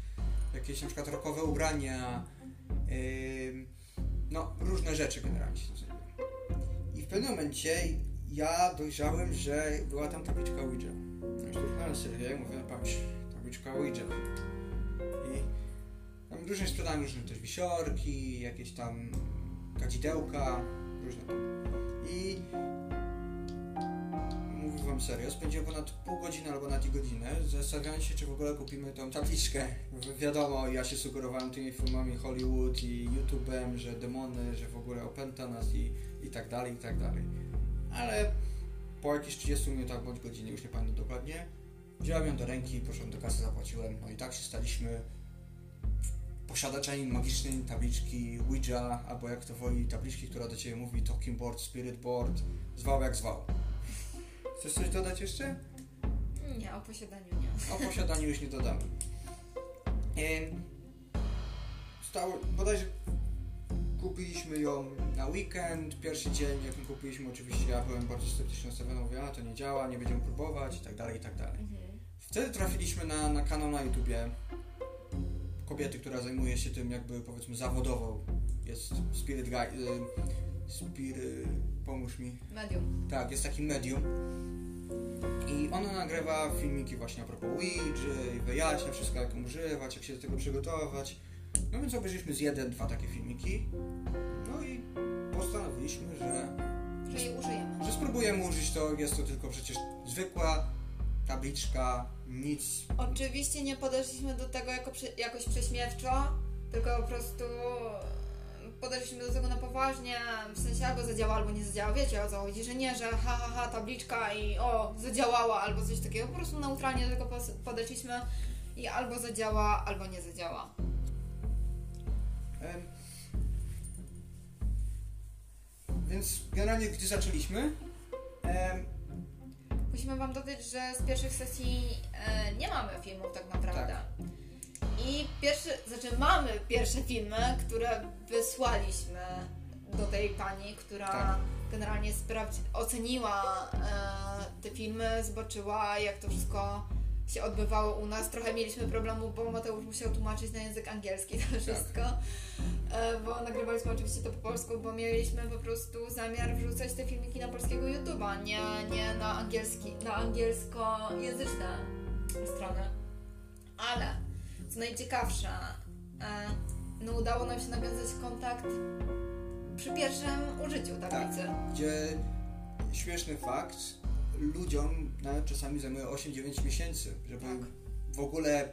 jakieś na przykład rokowe ubrania, no różne rzeczy generalnie się. I w pewnym momencie ja dojrzałem, że była tam tabliczka Ouija. No i Sylwię i mówię, patrz, tabliczka Ouija. I tam różnie sprzedają różne też wisiorki, jakieś tam kadzidełka, różne tam. I mówię wam serio, spędziłem ponad pół godziny albo i godzinę zastanawiając się, czy w ogóle kupimy tą tabliczkę. Wi- Wiadomo, ja się sugerowałem tymi filmami Hollywood i YouTube'em, że demony, że w ogóle opęta nas i, i tak dalej, i tak dalej. Ale po jakichś 30 minutach bądź godzinie, już nie pamiętam dokładnie, wziąłem ją do ręki, poszedłem do kasy, zapłaciłem, no i tak się staliśmy posiadaczami magicznej tabliczki Ouija, albo jak to woli, tabliczki, która do Ciebie mówi Talking Board, Spirit Board, zwał jak zwał. Chcesz coś dodać jeszcze? Nie, o posiadaniu nie. O posiadaniu już nie dodamy. Stało, bodajże kupiliśmy ją na weekend, pierwszy dzień, jak ją kupiliśmy, oczywiście ja byłem bardzo sceptycznie nastawiony, mówię, a to nie działa, nie będziemy próbować i tak dalej, i tak dalej. Mhm. Wtedy trafiliśmy na, na kanał na YouTubie kobiety, która zajmuje się tym jakby powiedzmy zawodowo. Jest Spirit Guy, Spirit, pomóż mi. Medium. Tak, jest taki medium. I ona nagrywa filmiki właśnie a propos Ouija i wyjaśnia wszystko jak ją używać, jak się do tego przygotować. No więc obejrzeliśmy z jeden, dwa takie filmiki. No i postanowiliśmy, że Że jej użyjemy. że spróbujemy użyć to, jest to tylko przecież zwykła tabliczka, nic. Oczywiście nie podeszliśmy do tego jako jakoś prześmiewczo, tylko po prostu podeszliśmy do tego na poważnie, w sensie albo zadziała, albo nie zadziała. Wiecie o co chodzi, że nie, że ha, ha, ha, tabliczka i o, zadziałała, albo coś takiego. Po prostu neutralnie do tego podeszliśmy i albo zadziała, albo nie zadziała. Em, Więc generalnie gdy zaczęliśmy, em, Musimy Wam dodać, że z pierwszych sesji e, nie mamy filmów tak naprawdę. I pierwszy, znaczy mamy pierwsze filmy, które wysłaliśmy do tej pani, która Tak. generalnie sprawdzi, oceniła e, te filmy, zobaczyła jak to wszystko się odbywało u nas. Trochę mieliśmy problemu, bo Mateusz musiał tłumaczyć na język angielski to wszystko. E, bo nagrywaliśmy oczywiście to po polsku, bo mieliśmy po prostu zamiar wrzucać te filmiki na polskiego YouTube'a, nie, nie na angielski, na angielskojęzyczne strony. Ale co najciekawsze, e, no udało nam się nawiązać kontakt przy pierwszym użyciu tablicy. gdzie śmieszny fakt, ludziom nawet czasami zajmuje 8-9 miesięcy, żeby Tak. w ogóle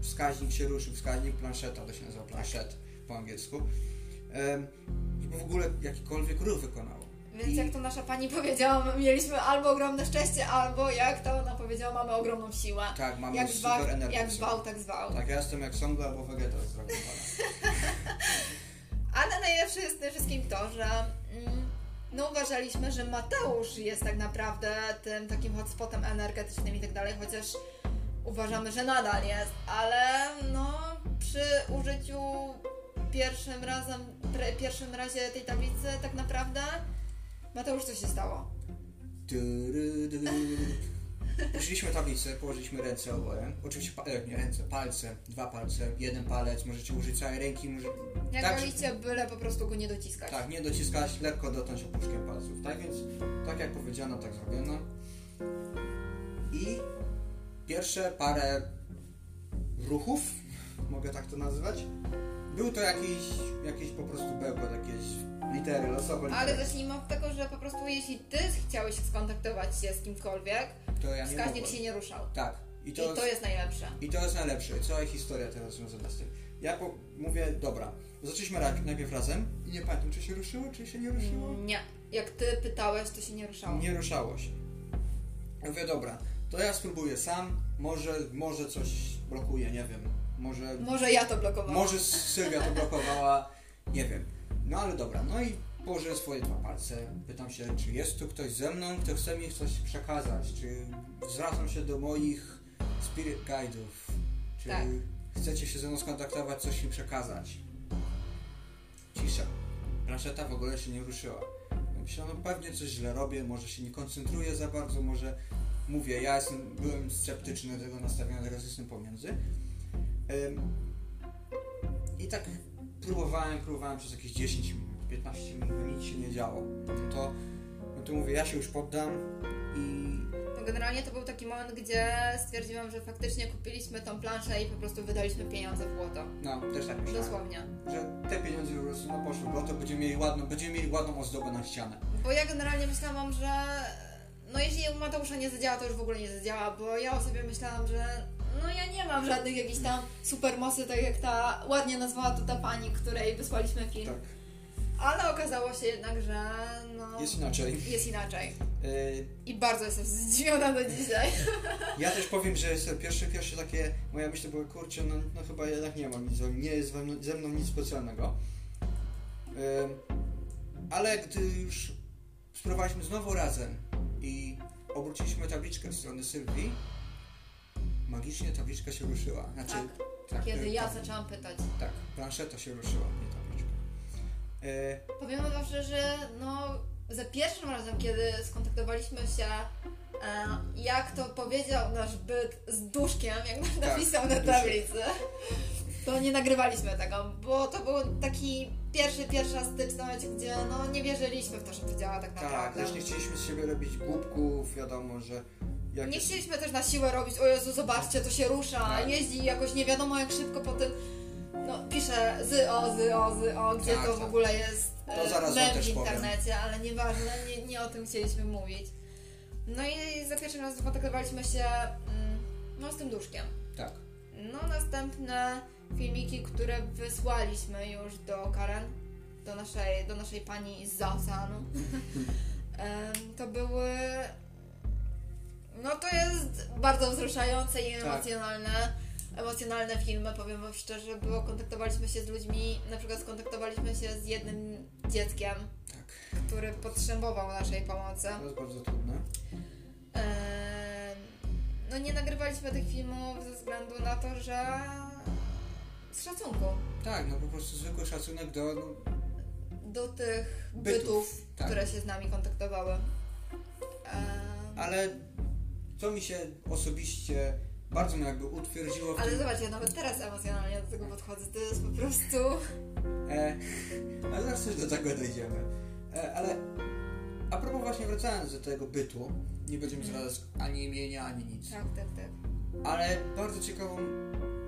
wskaźnik się ruszył, wskaźnik planszeta, to się nazywa planshet po angielsku, żeby w ogóle jakikolwiek ruch wykonało. Więc I- jak to nasza pani powiedziała, my mieliśmy albo ogromne szczęście, albo jak to ona powiedziała, mamy ogromną siłę. Tak, mamy Jak super zwał, energię. jak zwał, tak zwał. Tak, ja jestem jak Songla albo Vegeta z Dragon Balla. [LAUGHS] Ale najlepsze jest tym wszystkim to, że mm, no uważaliśmy, że Mateusz jest tak naprawdę tym takim hotspotem energetycznym i tak dalej, chociaż uważamy, że nadal jest, ale no przy użyciu pierwszym razem, pierwszym razie tej tablicy tak naprawdę Mateusz co się stało? Tyrydy. Użyliśmy tablicę, położyliśmy ręce oboje. Oczywiście, pa- e, nie ręce, palce, dwa palce, jeden palec, możecie użyć całej ręki, może... Jak Tak, wolicie, byle po prostu go nie dociskać. Tak, nie dociskać, lekko dotknąć opuszkiem palców, tak? Więc tak jak powiedziano, tak zrobiono. I pierwsze parę ruchów, mogę tak to nazwać, był to jakiś, jakiś po prostu bełkot, jakieś litery, losowe litery. Ale zacznijmy od tego, że po prostu jeśli ty chciałeś skontaktować się z kimkolwiek, to ja wskaźnik się nie ruszał. Tak. I I to jest najlepsze. I to jest najlepsze. Cała historia teraz związana z tym. Ja po, mówię, dobra, zaczęliśmy najpierw razem i nie pamiętam, czy się ruszyło, czy się nie ruszyło. Nie. Jak ty pytałeś, to się nie ruszało. Nie ruszało się. Mówię, dobra, to ja spróbuję sam, może, może coś blokuje, nie wiem. Może, Może ja to blokowałam. może Sylwia to blokowała Nie wiem. No ale dobra, no i położyłem swoje dwa palce. Pytam się, czy jest tu ktoś ze mną, kto chce mi coś przekazać, czy zwracam się do moich spirit guide'ów, czy Tak. chcecie się ze mną skontaktować, coś mi przekazać. Cisza. Planszeta w ogóle się nie ruszyła. Myślałem, no pewnie coś źle robię, może się nie koncentruję za bardzo, może mówię, ja jestem, byłem sceptyczny do tego nastawiony, teraz jestem pomiędzy. I tak próbowałem, próbowałem przez jakieś 10 minut, 15 minut, nic się nie działo. No to, no to mówię, ja się już poddam i No generalnie to był taki moment, gdzie stwierdziłam, że faktycznie kupiliśmy tą planszę i po prostu wydaliśmy pieniądze w błoto. no, też tak myślałem, Dosłownie. że te pieniądze po prostu no, poszły, bo to będziemy mieli ładną, będziemy mieli ładną ozdobę na ścianę. Bo ja generalnie myślałam, że no jeśli u Mateusza nie zadziała, to już w ogóle nie zadziała, bo ja o sobie myślałam, że no ja nie mam żadnych jakichś tam supermocy, tak jak ta ładnie nazwała to ta pani, której wysłaliśmy film. Tak. Ale okazało się jednak, że no Jest inaczej. jest inaczej. Yy, I bardzo jestem zdziwiona do dzisiaj. [LAUGHS] Ja też powiem, że jest pierwsze, pierwsze takie moja myśl była, kurczę, no, no chyba jednak nie mam nic, nie jest ze mną, ze mną nic specjalnego. Ym, ale gdy już spróbowaliśmy znowu razem i obróciliśmy tabliczkę w stronę Sylwii, magicznie tabliczka się ruszyła. Znaczy, tak, Kiedy y, ja tak, zaczęłam pytać. Tak, planszeta się ruszyła, nie tabliczka. Y, Powiem wam szczerze, że no za pierwszym razem, kiedy skontaktowaliśmy się, e, jak to powiedział nasz byt z duszkiem, jak Tak, napisał na tablicy, to nie nagrywaliśmy tego, bo to był taki pierwszy, pierwsza styczność, gdzie no nie wierzyliśmy w to, że to działa tak tak, naprawdę. też nie chcieliśmy z siebie robić głupków, wiadomo, że... Jak Nie chcieliśmy też na siłę robić, o Jezu, zobaczcie, to się rusza, Tak. jeździ jakoś nie wiadomo jak szybko po tym, no pisze z o, z o, z o, gdzie Tak, to w tak. ogóle jest To e, zaraz wam mem też w powiem. internecie, ale nieważne, nie, nie o tym chcieliśmy mówić. No i za pierwszym razem kontaktowaliśmy się mm, no, z tym duszkiem. Tak, No następne filmiki, które wysłaliśmy już do Karen, do naszej, do naszej pani z [LAUGHS] em, to były... No to jest bardzo wzruszające i Tak. emocjonalne. Emocjonalne filmy, powiem wam szczerze, bo kontaktowaliśmy się z ludźmi, na przykład skontaktowaliśmy się z jednym dzieckiem, tak. który potrzebował naszej pomocy. To jest bardzo trudne. No nie nagrywaliśmy tych filmów ze względu na to, że z szacunku Tak, no po prostu zwykły szacunek do... No, do tych Bytów, bytów, tak. które się z nami kontaktowały. Ale co mi się osobiście bardzo mnie jakby utwierdziło w Ale tym... zobacz, ja nawet teraz emocjonalnie do tego podchodzę. To jest po prostu. E, ale zaraz też do tego dojdziemy. E, ale a propos właśnie wracając do tego bytu, nie będziemy Mhm. zdradzać ani imienia, ani nic. Tak, tak, tak. Ale bardzo ciekawą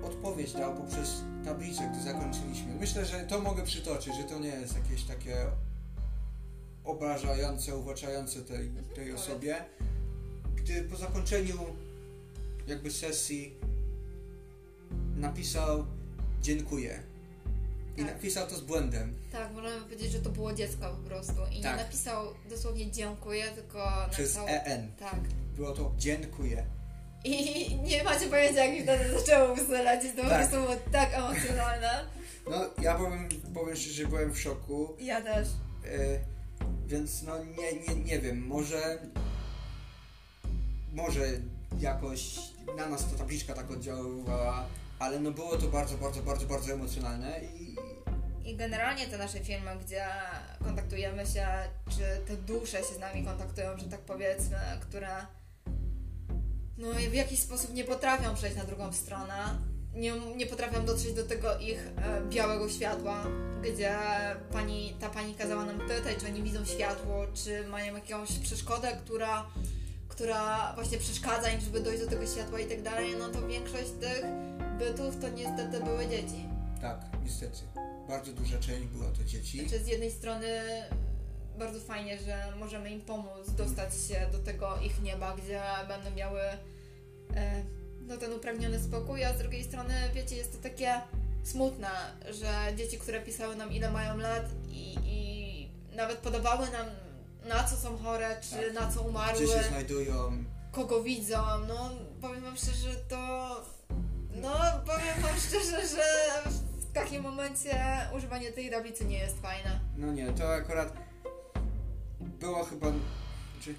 odpowiedź dał poprzez tablicę, gdy zakończyliśmy. Myślę, że to mogę przytoczyć, że to nie jest jakieś takie obrażające, uwłaczające tej, tej powiedz. osobie. Gdy po zakończeniu jakby sesji napisał dziękuję. I Tak. napisał to z błędem. Tak, możemy powiedzieć, że to było dziecko po prostu. I Tak. nie napisał dosłownie dziękuję, tylko Przez napisał. EN. Tak. Było to dziękuję. I [LAUGHS] nie macie pojęcia, jak mi wtedy [LAUGHS] zaczęło lecieć. To po Tak. prostu było tak emocjonalne. No, ja powiem, powiem szczerze, że byłem w szoku. Ja też. E, więc no nie, nie, nie wiem, może może jakoś na nas ta tabliczka tak oddziaływała, ale no było to bardzo, bardzo, bardzo, bardzo emocjonalne i I generalnie te nasze filmy, gdzie kontaktujemy się, czy te dusze się z nami kontaktują, że tak powiedzmy, które no w jakiś sposób nie potrafią przejść na drugą stronę, nie, nie potrafią dotrzeć do tego ich e, białego światła, gdzie pani, ta pani kazała nam pytać, czy oni widzą światło, czy mają jakąś przeszkodę, która, która właśnie przeszkadza im, żeby dojść do tego światła i tak dalej, no to większość tych bytów to niestety były dzieci. tak, niestety, bardzo duża część była to dzieci. Znaczy z jednej strony bardzo fajnie, że możemy im pomóc dostać się do tego ich nieba, gdzie będą miały e, no, ten upragniony spokój, a z drugiej strony, wiecie, jest to takie smutne, że dzieci, które pisały nam ile mają lat i, i nawet podawały nam na co są chore, czy Tak. na co umarły, Gdzie się znajdują, kogo widzą, no powiem wam szczerze, to no powiem wam [LAUGHS] szczerze, że w takim momencie używanie tej tablicy nie jest fajne. No nie, to akurat było chyba... Znaczy,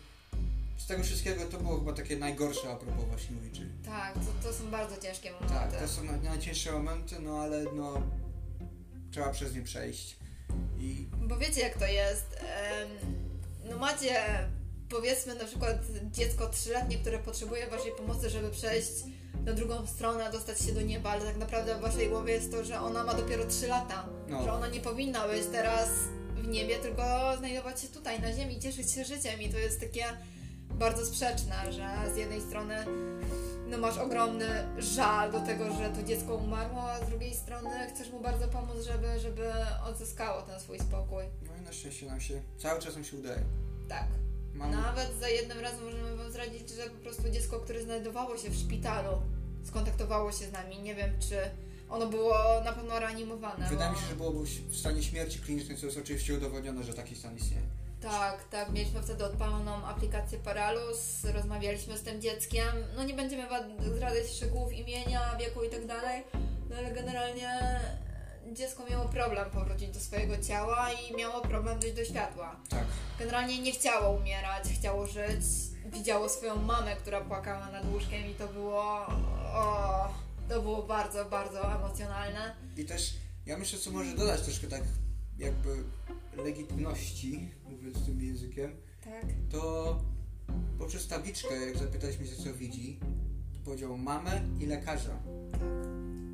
z tego wszystkiego to było chyba takie najgorsze a propos właśnie Ouija. Tak, to, to są bardzo ciężkie momenty. Tak, to są naj- najcięższe momenty, no ale no... Trzeba przez nie przejść. I Bo wiecie jak to jest. No macie powiedzmy na przykład dziecko trzyletnie, które potrzebuje waszej pomocy, żeby przejść na drugą stronę, dostać się do nieba, ale tak naprawdę w waszej głowie jest to, że ona ma dopiero 3 lata. No. Że ona nie powinna być teraz w niebie, tylko znajdować się tutaj na ziemi, cieszyć się życiem i to jest takie bardzo sprzeczne, że z jednej strony no masz ogromny żal do tego, że to dziecko umarło, a z drugiej strony chcesz mu bardzo pomóc, żeby, żeby odzyskało ten swój spokój. No na szczęście nam się... Cały czas nam się udaje. Tak. Mamy... Nawet za jednym razem możemy Wam zdradzić, że po prostu dziecko, które znajdowało się w szpitalu, skontaktowało się z nami. Nie wiem, czy ono było na pewno reanimowane. Wydaje mi się, że byłoby w stanie śmierci klinicznej, co jest oczywiście udowodnione, że taki stan istnieje. Tak, tak. Mieliśmy wtedy odpaloną aplikację Paralus, rozmawialiśmy z tym dzieckiem. No nie będziemy wam zdradzać szczegółów imienia, wieku i tak dalej, no ale generalnie dziecko miało problem powrócić do swojego ciała i miało problem dojść do światła. Tak. Generalnie nie chciało umierać, chciało żyć. Widziało swoją mamę, która płakała nad łóżkiem i to było. O, to było bardzo, bardzo emocjonalne. I też ja myślę, co może dodać troszkę tak jakby legitymności, mówiąc tym językiem, Tak. to poprzez tabliczkę, jak zapytaliśmy się, co widzi, to powiedział mamę i lekarza.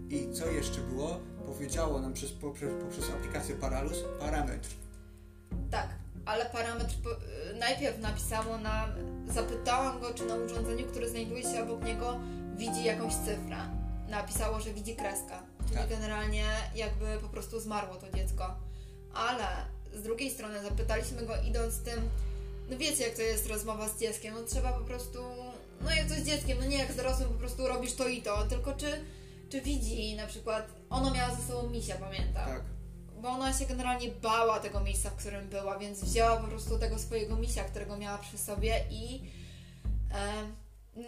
I co jeszcze było? Powiedziało nam przez, poprzez, poprzez aplikację Paralus parametr. Tak, ale parametr y, najpierw napisało nam, zapytałam go, czy na urządzeniu, które znajduje się obok niego, widzi jakąś cyfrę. Napisało, że widzi kreskę. Czyli Tak. generalnie jakby po prostu zmarło to dziecko. Ale z drugiej strony zapytaliśmy go idąc tym, no wiecie jak to jest rozmowa z dzieckiem, no trzeba po prostu, no jak to z dzieckiem, no nie jak z dorosłym po prostu robisz to i to, tylko czy, czy widzi na przykład, ono miała ze sobą misia, pamiętam Tak. bo ona się generalnie bała tego miejsca, w którym była, więc wzięła po prostu tego swojego misia, którego miała przy sobie i e,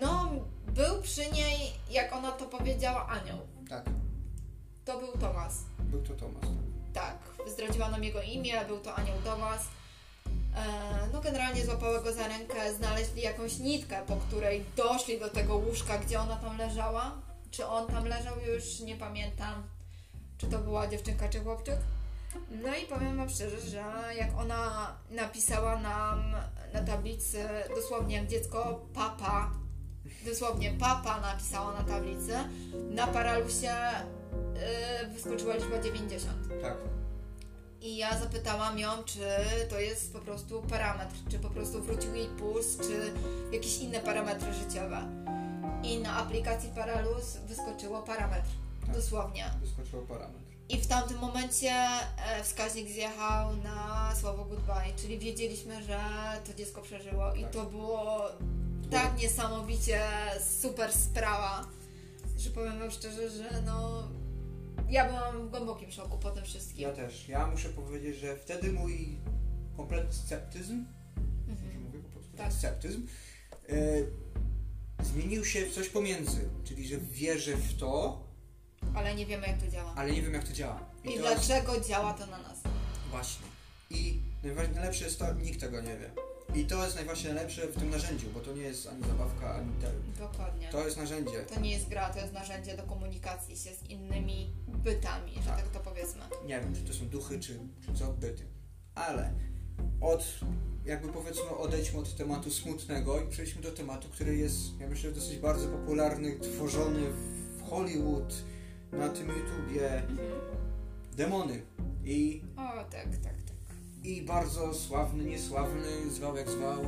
no, był przy niej, jak ona to powiedziała, anioł. Tak. To był Tomas. Był to Tomas. Tak, zdradziła nam jego imię, był to anioł Tomas. E, no generalnie złapały go za rękę, znaleźli jakąś nitkę, po której doszli do tego łóżka, gdzie ona tam leżała. Czy on tam leżał, już nie pamiętam, czy to była dziewczynka czy chłopczyk. No i powiem Wam szczerze, że jak ona napisała nam na tablicy, dosłownie jak dziecko, papa, dosłownie papa napisała na tablicy, na paralusie yy, wyskoczyła liczba 90. Tak. I ja zapytałam ją, czy to jest po prostu parametr, czy po prostu wrócił jej puls, czy jakieś inne parametry życiowe. I na aplikacji Paralus wyskoczyło parametr, Tak. dosłownie. Wyskoczył parametr. I w tamtym momencie e, wskaźnik zjechał na słowo goodbye, czyli wiedzieliśmy, że to dziecko przeżyło i Tak. to było tak niesamowicie super sprawa, że powiem wam szczerze, że no ja byłam w głębokim szoku po tym wszystkim. Ja też. Ja muszę powiedzieć, że wtedy mój kompletny sceptyzm, Mhm. że mówię po polsku, Tak. sceptyzm, e, zmienił się w coś pomiędzy. Czyli, że wierzę w to, Ale nie wiemy jak to działa. ale nie wiem jak to działa. I, to dlaczego działa to na nas? Właśnie. I najwa- najlepsze jest to, nikt tego nie wie. I to jest najważniejsze najlepsze w tym narzędziu, bo to nie jest ani zabawka, ani te, Dokładnie. To jest narzędzie. To nie jest gra, to jest narzędzie do komunikacji się z innymi bytami, że Tak. tak to powiedzmy. Nie wiem, czy to są duchy, czy, czy co, byty. Ale od, jakby powiedzmy, odejdźmy od tematu smutnego i przejdźmy do tematu, który jest, ja myślę, dosyć bardzo popularny, tworzony w Hollywood, na tym YouTubie. Demony. I, O, tak, tak, tak. i bardzo sławny, niesławny, zwał jak zwał,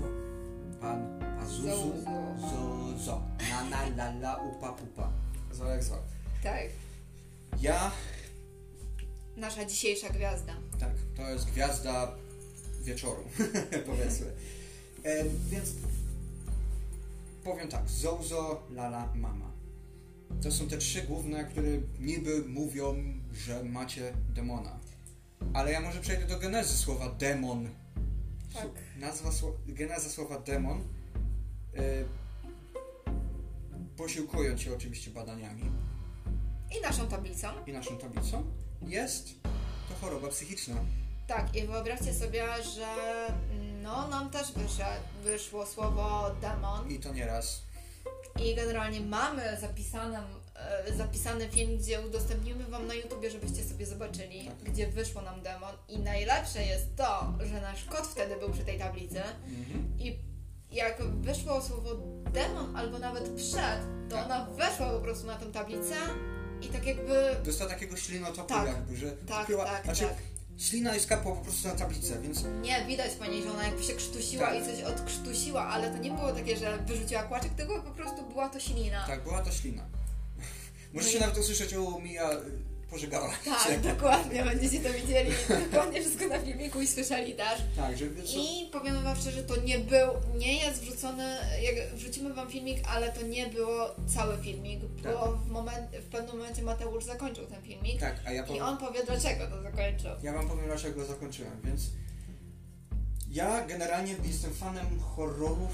pan Pazuzu Zozo. Zozo. Na na la la upa pupa. Zwał jak zwał. Tak. Ja Nasza dzisiejsza gwiazda. Tak, to jest gwiazda wieczoru, [LAUGHS] powiedzmy. E, więc powiem tak, Zozo, Lala, Mama. To są te trzy główne, które niby mówią, że macie demona. Ale ja może przejdę do genezy słowa demon. Tak. Nazwa, geneza słowa demon, e, posiłkując się oczywiście badaniami I naszą tablicą. i naszą tablicą, jest to choroba psychiczna. Tak, i wyobraźcie sobie, że no nam też wyszło, wyszło słowo demon I to nieraz. i generalnie mamy zapisaną, e, zapisany film, gdzie udostępnimy Wam na YouTubie, żebyście sobie zobaczyli, Tak. gdzie wyszło nam demon i najlepsze jest to, że nasz kot wtedy był przy tej tablicy Mhm. i jak wyszło słowo demon albo nawet przed, to Tak. ona weszła po prostu na tę tablicę i tak jakby Dostała takiego ślinotoku Tak. jakby, że Tak, wkryła- tak, znaczy, tak. Ślina i skapła po prostu na tablicę, więc Nie, widać po niej, że ona jakby się krztusiła Tak. i coś odkrztusiła, ale to nie było takie, że wyrzuciła kłaczek, tylko po prostu była to ślina. tak, była to ślina. [LAUGHS] Możecie No i- nawet usłyszeć, o Mija y, pożegała Tak, [LAUGHS] dokładnie, będziecie to widzieli dokładnie wszystko na filmiku i słyszeli też. Tak, że wiesz, I powiem wam szczerze, to nie był, nie jest wrzucony, jak wrzucimy wam filmik, ale to nie było cały filmik, Tak. bo w, moment, w pewnym momencie Mateusz zakończył ten filmik tak, a ja i powiem, on powie dlaczego to zakończył. ja wam powiem dlaczego zakończyłem, więc ja generalnie jestem fanem horrorów,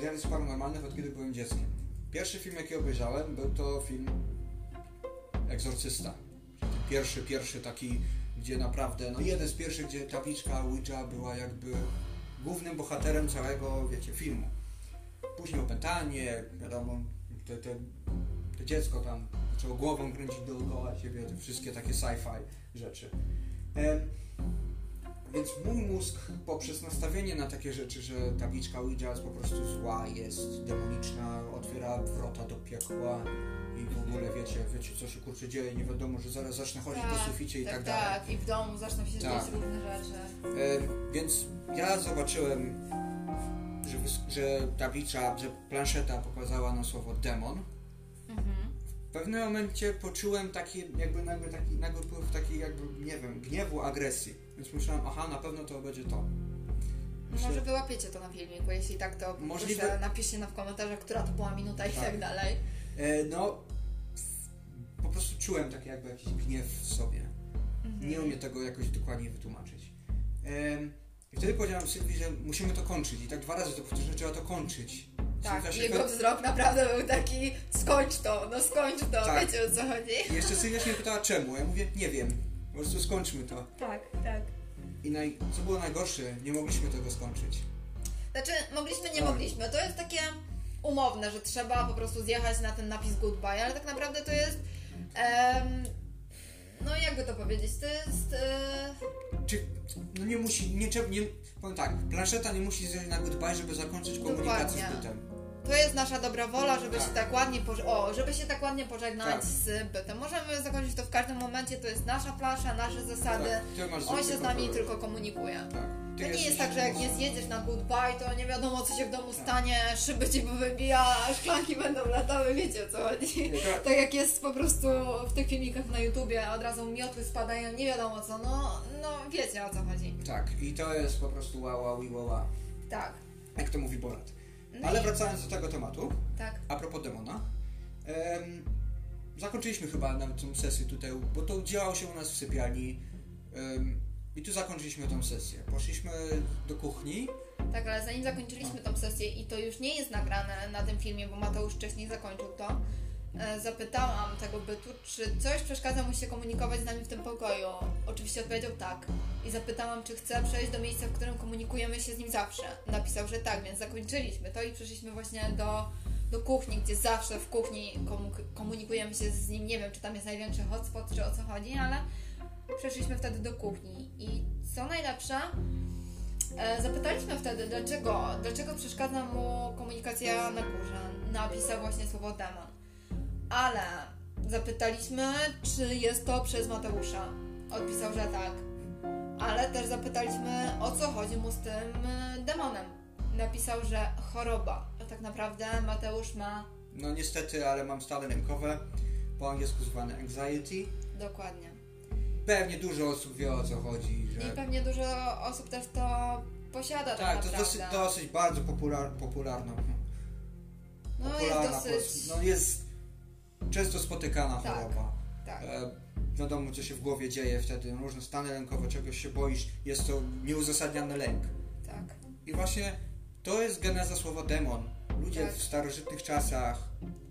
zjawisk paranormalnych od kiedy byłem dzieckiem. Pierwszy film jaki obejrzałem był to film Egzorcysta. Pierwszy, pierwszy taki, gdzie naprawdę, no jeden z pierwszych, gdzie tabliczka Ouija była jakby głównym bohaterem całego, wiecie, filmu. Później opętanie, wiadomo, te, te, te dziecko tam zaczęło głową kręcić dookoła siebie, te wszystkie takie sci-fi rzeczy. Em, więc mój mózg poprzez nastawienie na takie rzeczy, że tabliczka Ouija jest po prostu zła, jest demoniczna, otwiera wrota do piekła i w ogóle wiecie, wiecie co się kurczę dzieje, nie wiadomo, że zaraz zacznę chodzić po suficie i tak, tak, dalej. tak, i w domu zaczną się Tak. dziać różne rzeczy. E, więc ja zobaczyłem, że, że tablica, że planszeta pokazała nam słowo demon. Mhm. W pewnym momencie poczułem taki jakby nagły, taki, nagły wpływ taki jakby, nie wiem, gniewu, agresji. Więc myślałem, aha, na pewno to będzie to. Myślę- Może wyłapiecie to na filmiku, jeśli tak to Możliwe. napiszcie na w komentarzach, która to była minuta i Tak. tak dalej. E, no, prostu czułem taki jakby jakiś gniew w sobie. Mhm. Nie umiem tego jakoś dokładnie wytłumaczyć. I wtedy powiedziałem Sylwii, że musimy to kończyć. I tak dwa razy to powtórzyłem, że trzeba to kończyć. Tak, jego ko- wzrok naprawdę był taki skończ to, no skończ to, Tak. wiecie o co chodzi? I jeszcze Sylwia się mnie pytała czemu. Ja mówię, nie wiem. Po prostu skończmy to. Tak, tak. I naj... co było najgorsze, nie mogliśmy tego skończyć. Znaczy, mogliśmy, nie Tak. mogliśmy. To jest takie umowne, że trzeba po prostu zjechać na ten napis goodbye, ale tak naprawdę to jest. Em, no jakby to powiedzieć, to jest. E, Czy no nie musi, nie trzeba, nie, powiem tak, planszeta nie musi zjeść na goodbye, żeby zakończyć komunikację Dokładnie. z bytem. to jest nasza dobra wola, żeby Tak. się tak ładnie o, żeby się tak ładnie pożegnać Tak. z bytem. Możemy zakończyć to w każdym momencie, to jest nasza plansza, nasze zasady. Tak, ty masz On się z nami tylko komunikuje. To nie jest tak, że jak nie zjedziesz na goodbye, to nie wiadomo co się w domu stanie, szyby ci wybija, szklanki będą latały, wiecie o co chodzi. [LAUGHS] Tak. Jak jest po prostu w tych filmikach na YouTubie, od razu miotły spadają, nie wiadomo co, no, no wiecie o co chodzi. Tak, i to jest po prostu wow, wow, wow, wow. Tak. Jak to mówi Borat. No Ale i- wracając do tego tematu, Tak. a propos demona, em, zakończyliśmy chyba tą sesję tutaj, bo to działo się u nas w sypialni em, i tu zakończyliśmy tą sesję. Poszliśmy do kuchni, Tak, ale zanim zakończyliśmy tą sesję i to już nie jest nagrane na tym filmie, bo Mateusz wcześniej zakończył to, e, zapytałam tego bytu, czy coś przeszkadza mu się komunikować z nami w tym pokoju. Oczywiście odpowiedział tak. I zapytałam, czy chce przejść do miejsca, w którym komunikujemy się z nim zawsze. Napisał, że tak, więc zakończyliśmy to i przeszliśmy właśnie do, do kuchni, gdzie zawsze w kuchni komu- komunikujemy się z nim. Nie wiem, czy tam jest największy hotspot, czy o co chodzi, ale przeszliśmy wtedy do kuchni. I co najlepsze, E, Zapytaliśmy wtedy, dlaczego, dlaczego przeszkadza mu komunikacja na górze. Napisał właśnie słowo demon. Ale zapytaliśmy, czy jest to przez Mateusza. Odpisał, że tak. Ale też zapytaliśmy, o co chodzi mu z tym e, demonem. Napisał, że choroba. A tak naprawdę Mateusz ma no niestety, ale mam stany rękowe, po angielsku zwane anxiety. dokładnie. Pewnie dużo osób wie o co chodzi, I że... pewnie dużo osób też to posiada tak, Tak, to dosyć, dosyć bardzo popular, popularna. no jest popularna dosyć... pos- no jest często spotykana Tak. choroba. Tak. E, wiadomo, co się w głowie dzieje wtedy, różne stany lękowe, czegoś się boisz, jest to nieuzasadniony lęk. Tak. I właśnie to jest geneza słowa demon. Ludzie Tak. w starożytnych czasach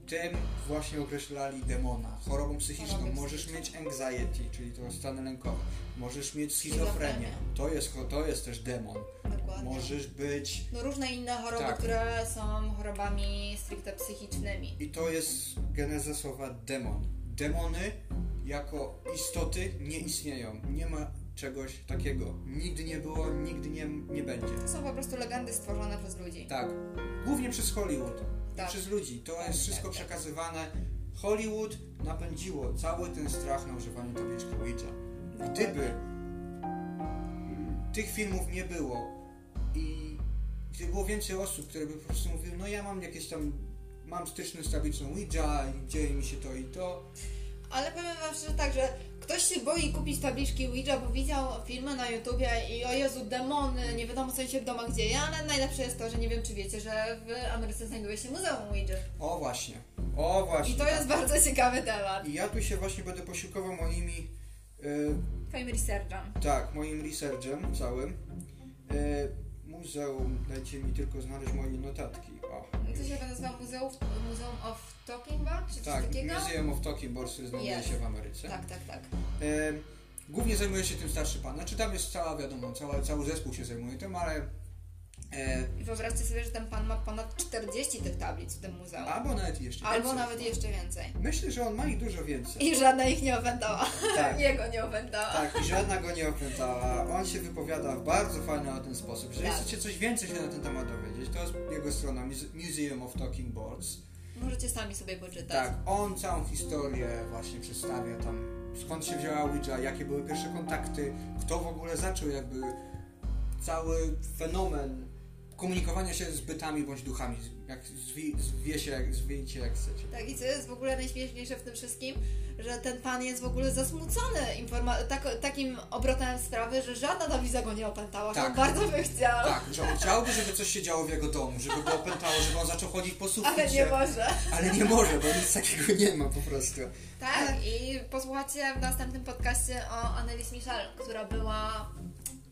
tym właśnie określali demona. Chorobą psychiczną. Możesz mieć anxiety, czyli to stan lękowy. Możesz mieć schizofrenię. To jest, to jest też demon. Dokładnie. Możesz być... No różne inne choroby, Tak. które są chorobami stricte psychicznymi. I to jest geneza słowa demon. Demony jako istoty nie istnieją. Nie ma czegoś takiego. Nigdy nie było, nigdy nie, nie będzie. To są po prostu legendy stworzone przez ludzi. Tak. Głównie przez Hollywood. Tak. Przez ludzi. To Tak, jest tak, wszystko tak. przekazywane. Hollywood napędziło cały ten strach na używanie tabliczki Ouija. Gdyby tych filmów nie było i gdyby było więcej osób, które by po prostu mówiły, no ja mam jakieś tam, mam styczność z tablicą Ouija i dzieje mi się to i to. Ale powiem wam szczerze tak, że ktoś się boi kupić tabliczki Ouija, bo widział filmy na YouTubie i o Jezu, demony, nie wiadomo co się w domach dzieje, ale najlepsze jest to, że nie wiem czy wiecie, że w Ameryce znajduje się Muzeum Ouija. O właśnie, o właśnie. I to jest bardzo ciekawy temat. I ja tu się właśnie będę posiłkował moimi, y, Twoim researchem. tak, moim researchem całym. Y, muzeum, dajcie mi tylko znaleźć moje notatki. O. To się nazywa Muzeum, Muzeum of Talking Board, czy Tak, takiego? Museum of Talking Boards który znajduje Jest. się w Ameryce. Tak, tak, tak. E, głównie zajmuje się tym starszy pan. Znaczy tam jest cała, wiadomo, cała, cały zespół się zajmuje tym, ale e, I wyobraźcie sobie, że ten pan ma ponad 40 tych tablic w tym muzeum. albo nawet jeszcze Albo więcej. nawet jeszcze więcej. Myślę, że on ma ich dużo więcej. I żadna ich nie opętała. Tak. [LAUGHS] Jego nie opętała. Tak, i żadna go nie opętała. On się wypowiada w bardzo fajny na ten sposób. Jeżeli Tak. chcecie coś więcej się na ten temat dowiedzieć, to jest jego strona Muse- Museum of Talking Boards. Możecie sami sobie poczytać. Tak, on całą historię właśnie przedstawia tam, skąd się wzięła Ouija, jakie były pierwsze kontakty, kto w ogóle zaczął jakby cały fenomen komunikowania się z bytami bądź duchami, jak zwi, zwie się, jak, zwijcie jak chcecie. Tak, i co jest w ogóle najśmieszniejsze w tym wszystkim, że ten pan jest w ogóle zasmucony informa- tak, takim obrotem sprawy, że żadna tablica go nie opętała, Tak. on bardzo by chciał, Tak, że on chciałby, żeby coś się działo w jego domu, żeby go opętało, żeby on zaczął chodzić po suficie. ale nie może. Ale nie może, bo nic takiego nie ma po prostu. Tak, i posłuchajcie w następnym podcaście o Annelies Michel, która była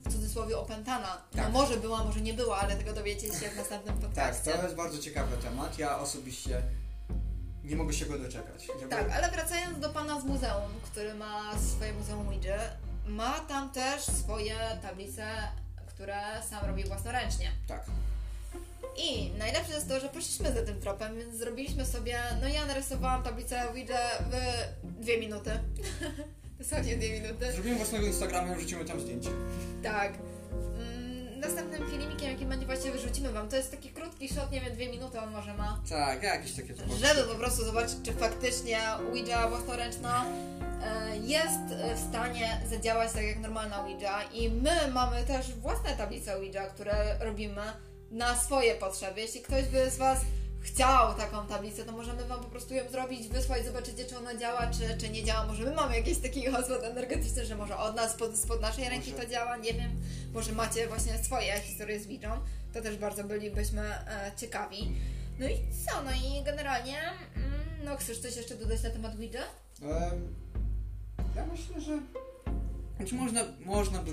w cudzysłowie opętana. No Tak. może była, może nie była, ale tego dowiecie się w następnym Tak, podcaście. to jest bardzo ciekawy temat. Ja osobiście nie mogę się go doczekać. Żeby... Tak, ale wracając do pana z muzeum, który ma swoje muzeum Ouija, ma tam też swoje tablice, które sam robi własnoręcznie. tak. I najlepsze jest to, że poszliśmy za tym tropem, więc zrobiliśmy sobie, no ja narysowałam tablicę Ouija w dwie minuty. [LAUGHS] Dosłownie dwie minuty. Zrobimy własnego Instagrama i wrzucimy tam zdjęcie. Tak. Mm, Następnym filmikiem, jaki będzie właśnie wyrzucimy wam, to jest taki krótki shot, nie wiem, dwie minuty on może ma. Tak, jakieś takie to Żeby po prostu zobaczyć, czy faktycznie Ouija własnoręczna e, jest w stanie zadziałać tak jak normalna Ouija i my mamy też własne tablice Ouija, które robimy na swoje potrzeby. Jeśli ktoś by z Was chciał taką tablicę, to możemy Wam po prostu ją zrobić, wysłać, zobaczycie czy ona działa, czy, czy nie działa. Może my mamy jakiś taki rozwód [LAUGHS] energetyczny, że może od nas, spod, spod naszej ręki Może. to działa, nie wiem. Może macie właśnie swoje historie z Ouija, to też bardzo bylibyśmy e, ciekawi. No i co? No i generalnie, mm, no chcesz coś jeszcze dodać na temat Ouija? Ja myślę, że znaczy można, można by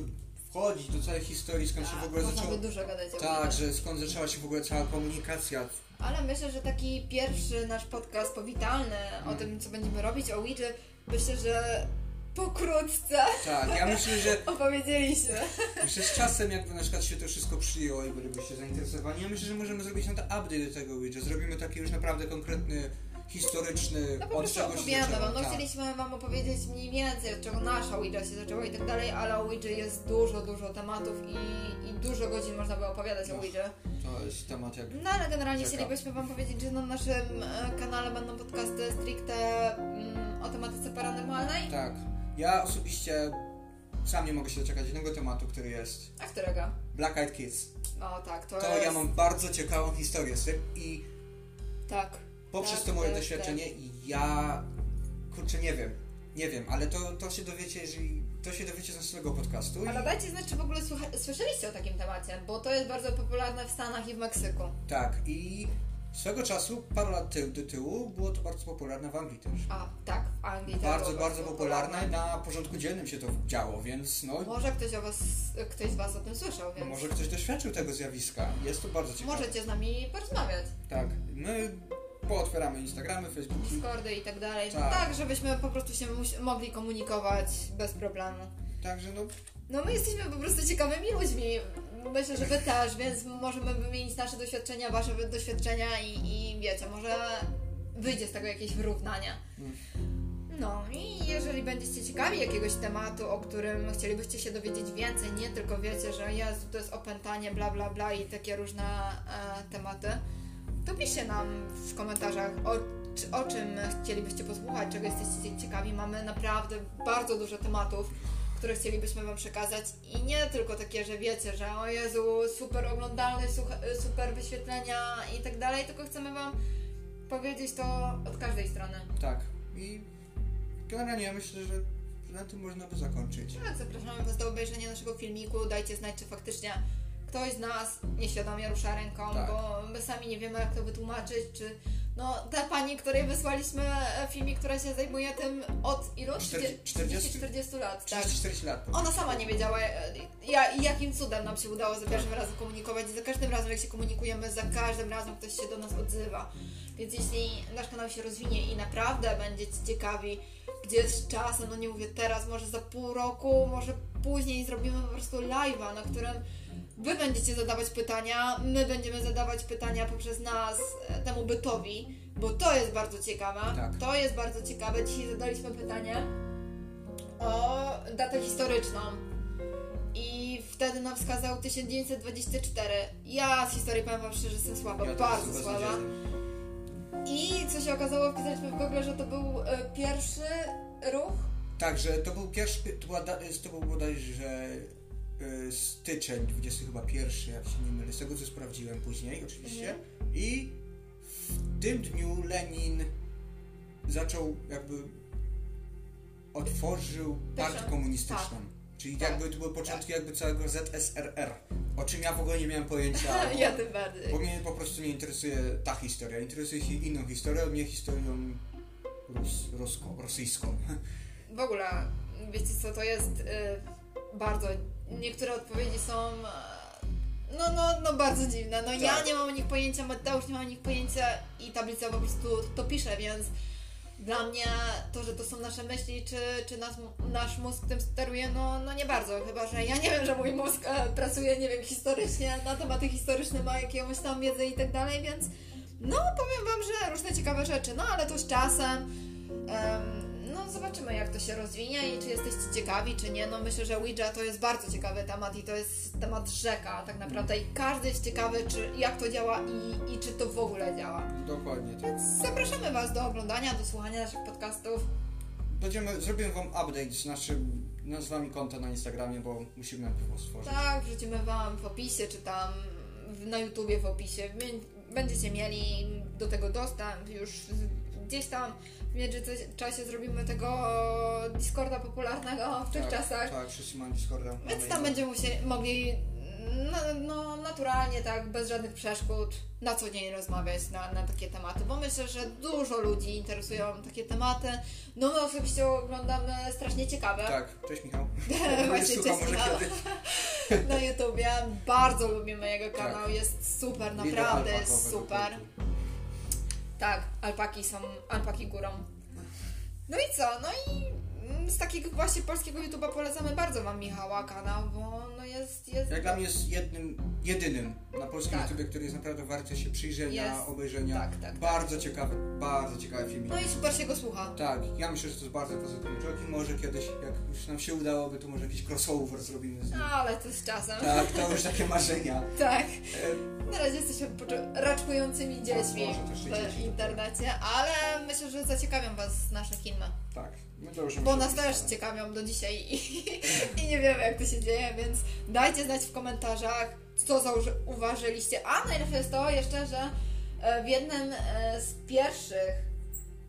wchodzić do całej historii, skąd się w ogóle Tak, Można zaczęło. dużo gadać Tak, że skąd zaczęła się w ogóle cała komunikacja. Ale myślę, że taki pierwszy nasz podcast powitalny o Mm. tym, co będziemy robić o Ouija, myślę, że pokrótce Tak, ja myślę, że [LAUGHS] opowiedzieliśmy. Jeszcze z czasem, jakby na przykład się to wszystko przyjęło i bylibyście zainteresowani, ja myślę, że możemy zrobić na to update do tego Ouija. Zrobimy taki już naprawdę konkretny, historyczny, No po od prostu czego się opowiemy zaczęło. wam. No tak. chcieliśmy wam opowiedzieć mniej więcej, od czego nasza Ouija się zaczęła i tak dalej, ale o Ouija jest dużo, dużo tematów i, i dużo godzin można by opowiadać o. Ouija. To jest temat jak... No ale generalnie Czekam. chcielibyśmy Wam powiedzieć, że na naszym e, kanale będą podcasty stricte mm, o tematyce paranormalnej. Tak. Ja osobiście sam nie mogę się doczekać jednego tematu, który jest A którego? Black Eyed Kids. O tak, to, To jest... ja mam bardzo ciekawą historię z tym i Tak. Poprzez Tak, to moje jest doświadczenie ja... Kurczę, nie wiem. Nie wiem, ale to, to się dowiecie, jeżeli... To się dowiecie z naszego podcastu. Ale i... dajcie znać, czy w ogóle słucha- słyszeliście o takim temacie, bo to jest bardzo popularne w Stanach i w Meksyku. Tak, i swego czasu, parę lat tył, do tyłu, było to bardzo popularne w Anglii też. A, tak, w Anglii to Bardzo, było bardzo popularne, na porządku dziennym się to działo, więc no, Może ktoś, o was, ktoś z Was o tym słyszał, no więc może ktoś doświadczył tego zjawiska. Jest to bardzo ciekawe. możecie z nami porozmawiać. Tak, my pootwieramy Instagramy, Facebooki. Discordy i tak dalej. Tak. Tak, żebyśmy po prostu się mogli komunikować bez problemu. Także no, No my jesteśmy po prostu ciekawymi ludźmi. Myślę, że wy też, więc możemy wymienić nasze doświadczenia, wasze doświadczenia i, i wiecie, może wyjdzie z tego jakieś wyrównanie. Mm. No i jeżeli będziecie ciekawi jakiegoś tematu, o którym chcielibyście się dowiedzieć więcej, nie tylko wiecie, że Jezu, to jest opętanie, bla bla bla i takie różne e, tematy, to piszcie nam w komentarzach o, czy, o czym chcielibyście posłuchać, czego jesteście ciekawi. Mamy naprawdę bardzo dużo tematów, które chcielibyśmy Wam przekazać i nie tylko takie, że wiecie, że o Jezu, super oglądalny, super wyświetlenia i tak dalej, tylko chcemy Wam powiedzieć to od każdej strony. tak. I generalnie myślę, że na tym można by zakończyć. Tak, zapraszamy Was do obejrzenia naszego filmiku. Dajcie znać, czy faktycznie ktoś z nas nieświadomie rusza ręką, Tak. bo my sami nie wiemy, jak to wytłumaczyć, czy no ta pani, której wysłaliśmy e, filmik, która się zajmuje tym od ilu? Czterdzie- 40, 40 lat, tak. 34 lat. Ona sama nie wiedziała, e, ja, jakim cudem nam się udało za pierwszym razem komunikować. I za każdym razem, jak się komunikujemy, za każdym razem ktoś się do nas odzywa. Więc jeśli nasz kanał się rozwinie i naprawdę będziecie ciekawi, gdzie z czasem, no nie mówię teraz, może za pół roku, może później zrobimy po prostu live'a, na którym Wy będziecie zadawać pytania, my będziemy zadawać pytania poprzez nas e, temu bytowi, bo to jest bardzo ciekawe. Tak. To jest bardzo ciekawe. Dzisiaj zadaliśmy pytanie o datę historyczną. I wtedy nam wskazał 1924. Ja z historii powiem wam szczerze, że jestem słaba, Ja bardzo słaba. I co się okazało, wpisaliśmy w Google, że to był e, pierwszy ruch. Także to był pierwszy, to, była, to był bodajże styczeń 20 chyba pierwszy, jak się nie mylę, z tego co sprawdziłem później oczywiście. Mhm. I w tym dniu Lenin zaczął jakby otworzył partię komunistyczną. Czyli Tak. jakby to były początki jakby całego ZSRR. O czym ja w ogóle nie miałem pojęcia. [LAUGHS] ja tym bardziej. Bo mnie po prostu nie interesuje ta historia. Interesuje się inną historią, nie historią rus, ruską, rosyjską. [LAUGHS] W ogóle, wiecie co, to jest y, bardzo. Niektóre odpowiedzi są. e, No, no, no bardzo dziwne. No ja Tak. nie mam o nich pojęcia, Mateusz nie ma o nich pojęcia i tablica po prostu to pisze, więc dla mnie to, że to są nasze myśli, czy, czy nas, nasz mózg tym steruje, no, no nie bardzo. Chyba, że ja nie wiem, że mój mózg e, pracuje, nie wiem, historycznie, na tematy historyczne ma jakąś tam wiedzę i tak dalej, więc no powiem Wam, że różne ciekawe rzeczy, no ale to z czasem. Em, no zobaczymy jak to się rozwinie i czy jesteście ciekawi, czy nie. No myślę, że Ouija to jest bardzo ciekawy temat i to jest temat rzeka tak naprawdę i każdy jest ciekawy, czy jak to działa i, i czy to w ogóle działa. Dokładnie tak. Więc zapraszamy Was do oglądania, do słuchania naszych podcastów. Będziemy, zrobimy wam update z naszym nazwami konta na Instagramie, bo musimy go stworzyć. Tak, wrzucimy Wam w opisie, czy tam na YouTubie w opisie. Bę- Będziecie mieli do tego dostęp już gdzieś tam w międzyczasie zrobimy tego Discorda popularnego w tych tak, czasach. Tak, wszyscy mają Discorda. Więc tam będziemy mogli no, no, naturalnie, tak, bez żadnych przeszkód, na co dzień rozmawiać na, na takie tematy, bo myślę, że dużo ludzi interesują takie tematy. No my osobiście oglądamy strasznie ciekawe Tak, cześć Michał. [LAUGHS] Właśnie, cześć, Michał. [LAUGHS] na YouTubie. Bardzo lubimy jego kanał, jest super, naprawdę jest super. Tak, alpaki są, alpaki górą. No i co? No i z takiego właśnie polskiego YouTube'a polecamy bardzo Wam Michała kanał, bo no jest... jest Jak dla mnie jest jednym, jedynym na polskim Tak. YouTubie, który jest naprawdę warty się przyjrzenia, Jest. obejrzenia. Tak, tak, tak. Bardzo ciekawy, bardzo ciekawy filmik. No i super się go słucha. Tak, ja myślę, że to jest bardzo pozytywny człowiek i może kiedyś, jak już nam się udałoby, to może jakiś crossover zrobimy z nim. No, ale to z czasem. Tak, to już takie marzenia. [LAUGHS] Tak. E, Na razie jesteśmy raczkującymi dziećmi w dzieci. internecie, ale myślę, że zaciekawią Was nasze filmy. tak, Bo nas też ciekawią do dzisiaj i, i nie wiemy jak to się dzieje, więc dajcie znać w komentarzach, co zauży- uważyliście. A najlepsze jest to jeszcze, że e, w jednym e, z pierwszych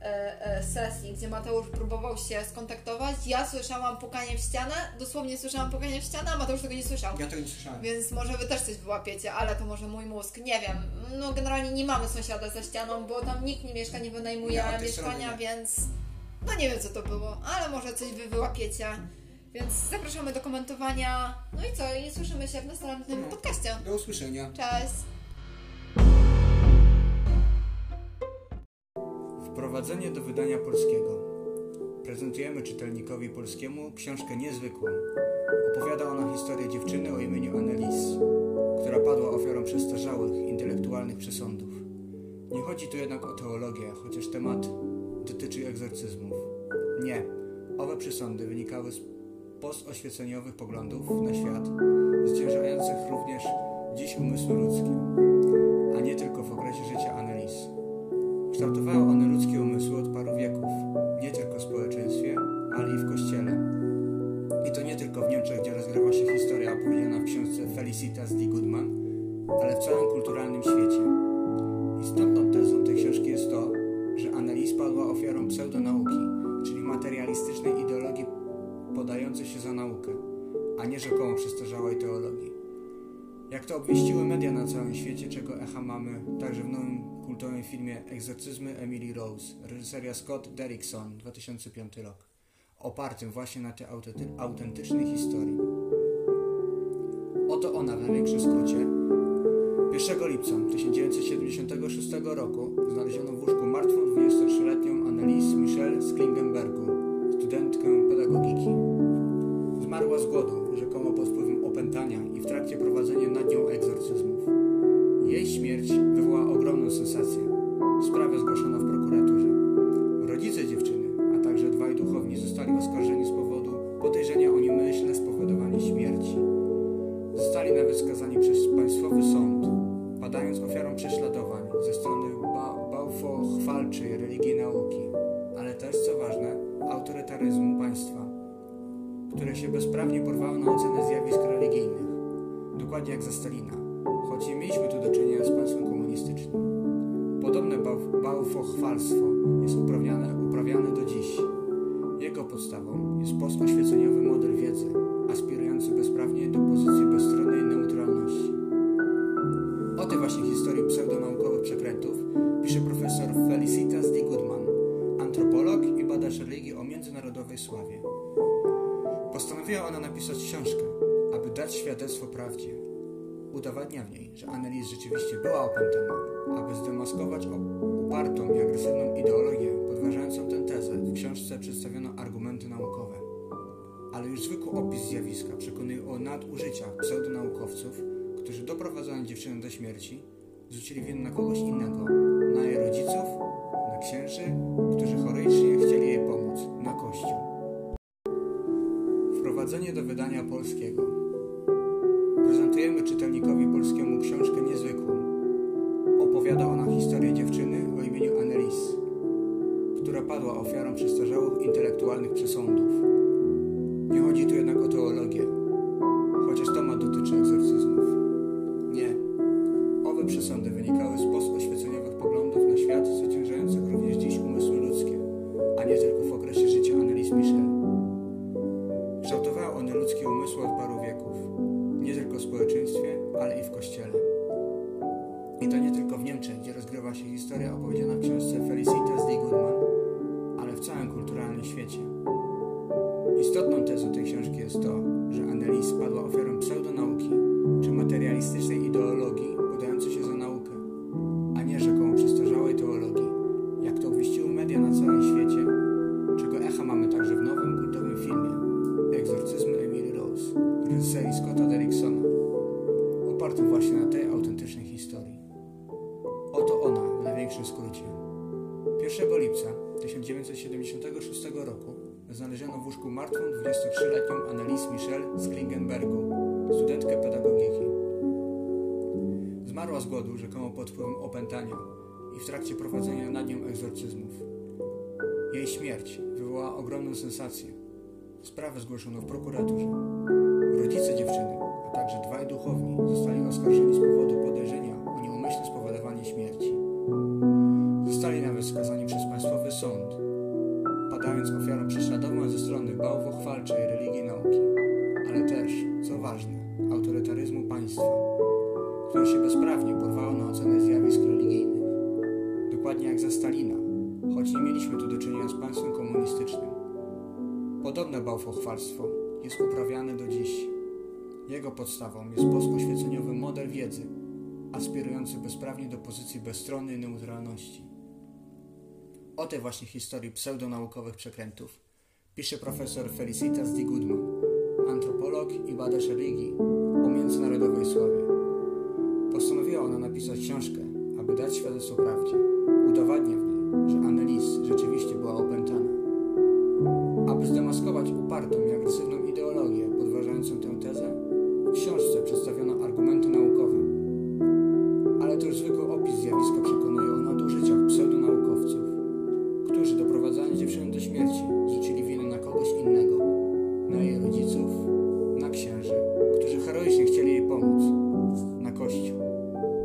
e, sesji, gdzie Mateusz próbował się skontaktować, ja słyszałam pukanie w ścianę, dosłownie słyszałam pukanie w ścianę, a Mateusz tego nie słyszał. Ja tego nie słyszałem. Więc może wy też coś wyłapiecie, ale to może mój mózg, nie wiem. No generalnie nie mamy sąsiada za ścianą, bo tam nikt nie mieszka, nie wynajmuje mieszkania, więc no nie wiem co to było, ale może coś wy wyłapiecie. Więc zapraszamy do komentowania. No i co? I słyszymy się w następnym No. podcaście. Do usłyszenia. Cześć! Wprowadzenie do wydania polskiego. Prezentujemy czytelnikowi polskiemu książkę niezwykłą. Opowiada ona historię dziewczyny o imieniu Annelies, która padła ofiarą przestarzałych, intelektualnych przesądów. Nie chodzi tu jednak o teologię, chociaż temat dotyczy egzorcyzmów. Nie, owe przesądy wynikały z postoświeceniowych poglądów na świat, zciężających również dziś umysły ludzkie, a nie tylko w okresie życia Annelies. Kształtowały one ludzkie umysły od paru wieków, nie tylko w społeczeństwie, ale i w kościele. I to nie tylko w Niemczech, gdzie rozgrywa się historia opowiedziana w książce Felicitas D. Goodman, ale w całym kulturalnym świecie. Istotną tezą Annelies padła ofiarą pseudonauki, czyli materialistycznej ideologii podającej się za naukę, a nie rzekomo przestarzałej teologii. Jak to obwieściły media na całym świecie, czego echa mamy także w nowym kultowym filmie Egzorcyzmy Emily Rose, reżyseria Scott Derrickson, 2005 rok, opartym właśnie na tej autentycznej historii. Oto ona w największym skrócie. 1 lipca 1976 roku znaleziono w łóżku martwą 23-letnią Annelies Michelle z Klingenbergu, studentkę pedagogiki. Zmarła z głodu, rzekomo pod wpływem opętania i w trakcie prowadzenia nad nią egzorcyzmów. Jej śmierć wywołała ogromną sensację. Sprawę zgłoszono w prokuraturze. Się bezprawnie porwało na ocenę zjawisk religijnych, dokładnie jak za Stalina, choć nie mieliśmy tu do czynienia z państwem komunistycznym. Podobne bałwochwalstwo jest uprawniane, uprawiane do dziś. Jego podstawą jest postoświeceniowy model wiedzy, aspirujący bezprawnie do pozycji dać świadectwo prawdzie. Udowadnia w niej, że Annelies rzeczywiście była opętana, aby zdemaskować upartą i agresywną ideologię podważającą tę tezę. W książce przedstawiono argumenty naukowe. Ale już zwykły opis zjawiska przekonuje o nadużyciach pseudonaukowców, którzy doprowadzając dziewczynę do śmierci, zrzucili winę na kogoś innego, na jej rodziców, na księży, którzy chorycznie chcieli jej pomóc, na kościół. Wprowadzenie do wydania polskiego. Historię dziewczyny o imieniu Annelies, która padła ofiarą przestarzałych intelektualnych przesądów. Nie chodzi tu jednak o teologię, chociaż temat dotyczy egzorcyzmów. Nie. Owe przesądy wynikały z postoświeceniowych poglądów na świat, zwyciężających łóżku martwą 23-letnią Annelies Michel z Klingenbergu, studentkę pedagogiki. Zmarła z głodu rzekomo pod wpływem opętania i w trakcie prowadzenia nad nią egzorcyzmów. Jej śmierć wywołała ogromną sensację. Sprawę zgłoszono w prokuraturze. Rodzice dziewczyny, a także dwaj duchowni zostali oskarżeni z powodu nie mieliśmy tu do czynienia z państwem komunistycznym. Podobne bałwochwalstwo jest uprawiane do dziś. Jego podstawą jest poskoświeceniowy model wiedzy, aspirujący bezprawnie do pozycji bezstronnej neutralności. O tej właśnie historii pseudonaukowych przekrętów pisze profesor Felicitas Di Goodman, antropolog i badacz religii o międzynarodowej sławie. Postanowiła ona napisać książkę, aby dać świadectwo prawdzie. Udowadnia że Annelies rzeczywiście była opętana. Aby zdemaskować upartą i agresywną ideologię podważającą tę tezę, w książce przedstawiono argumenty naukowe.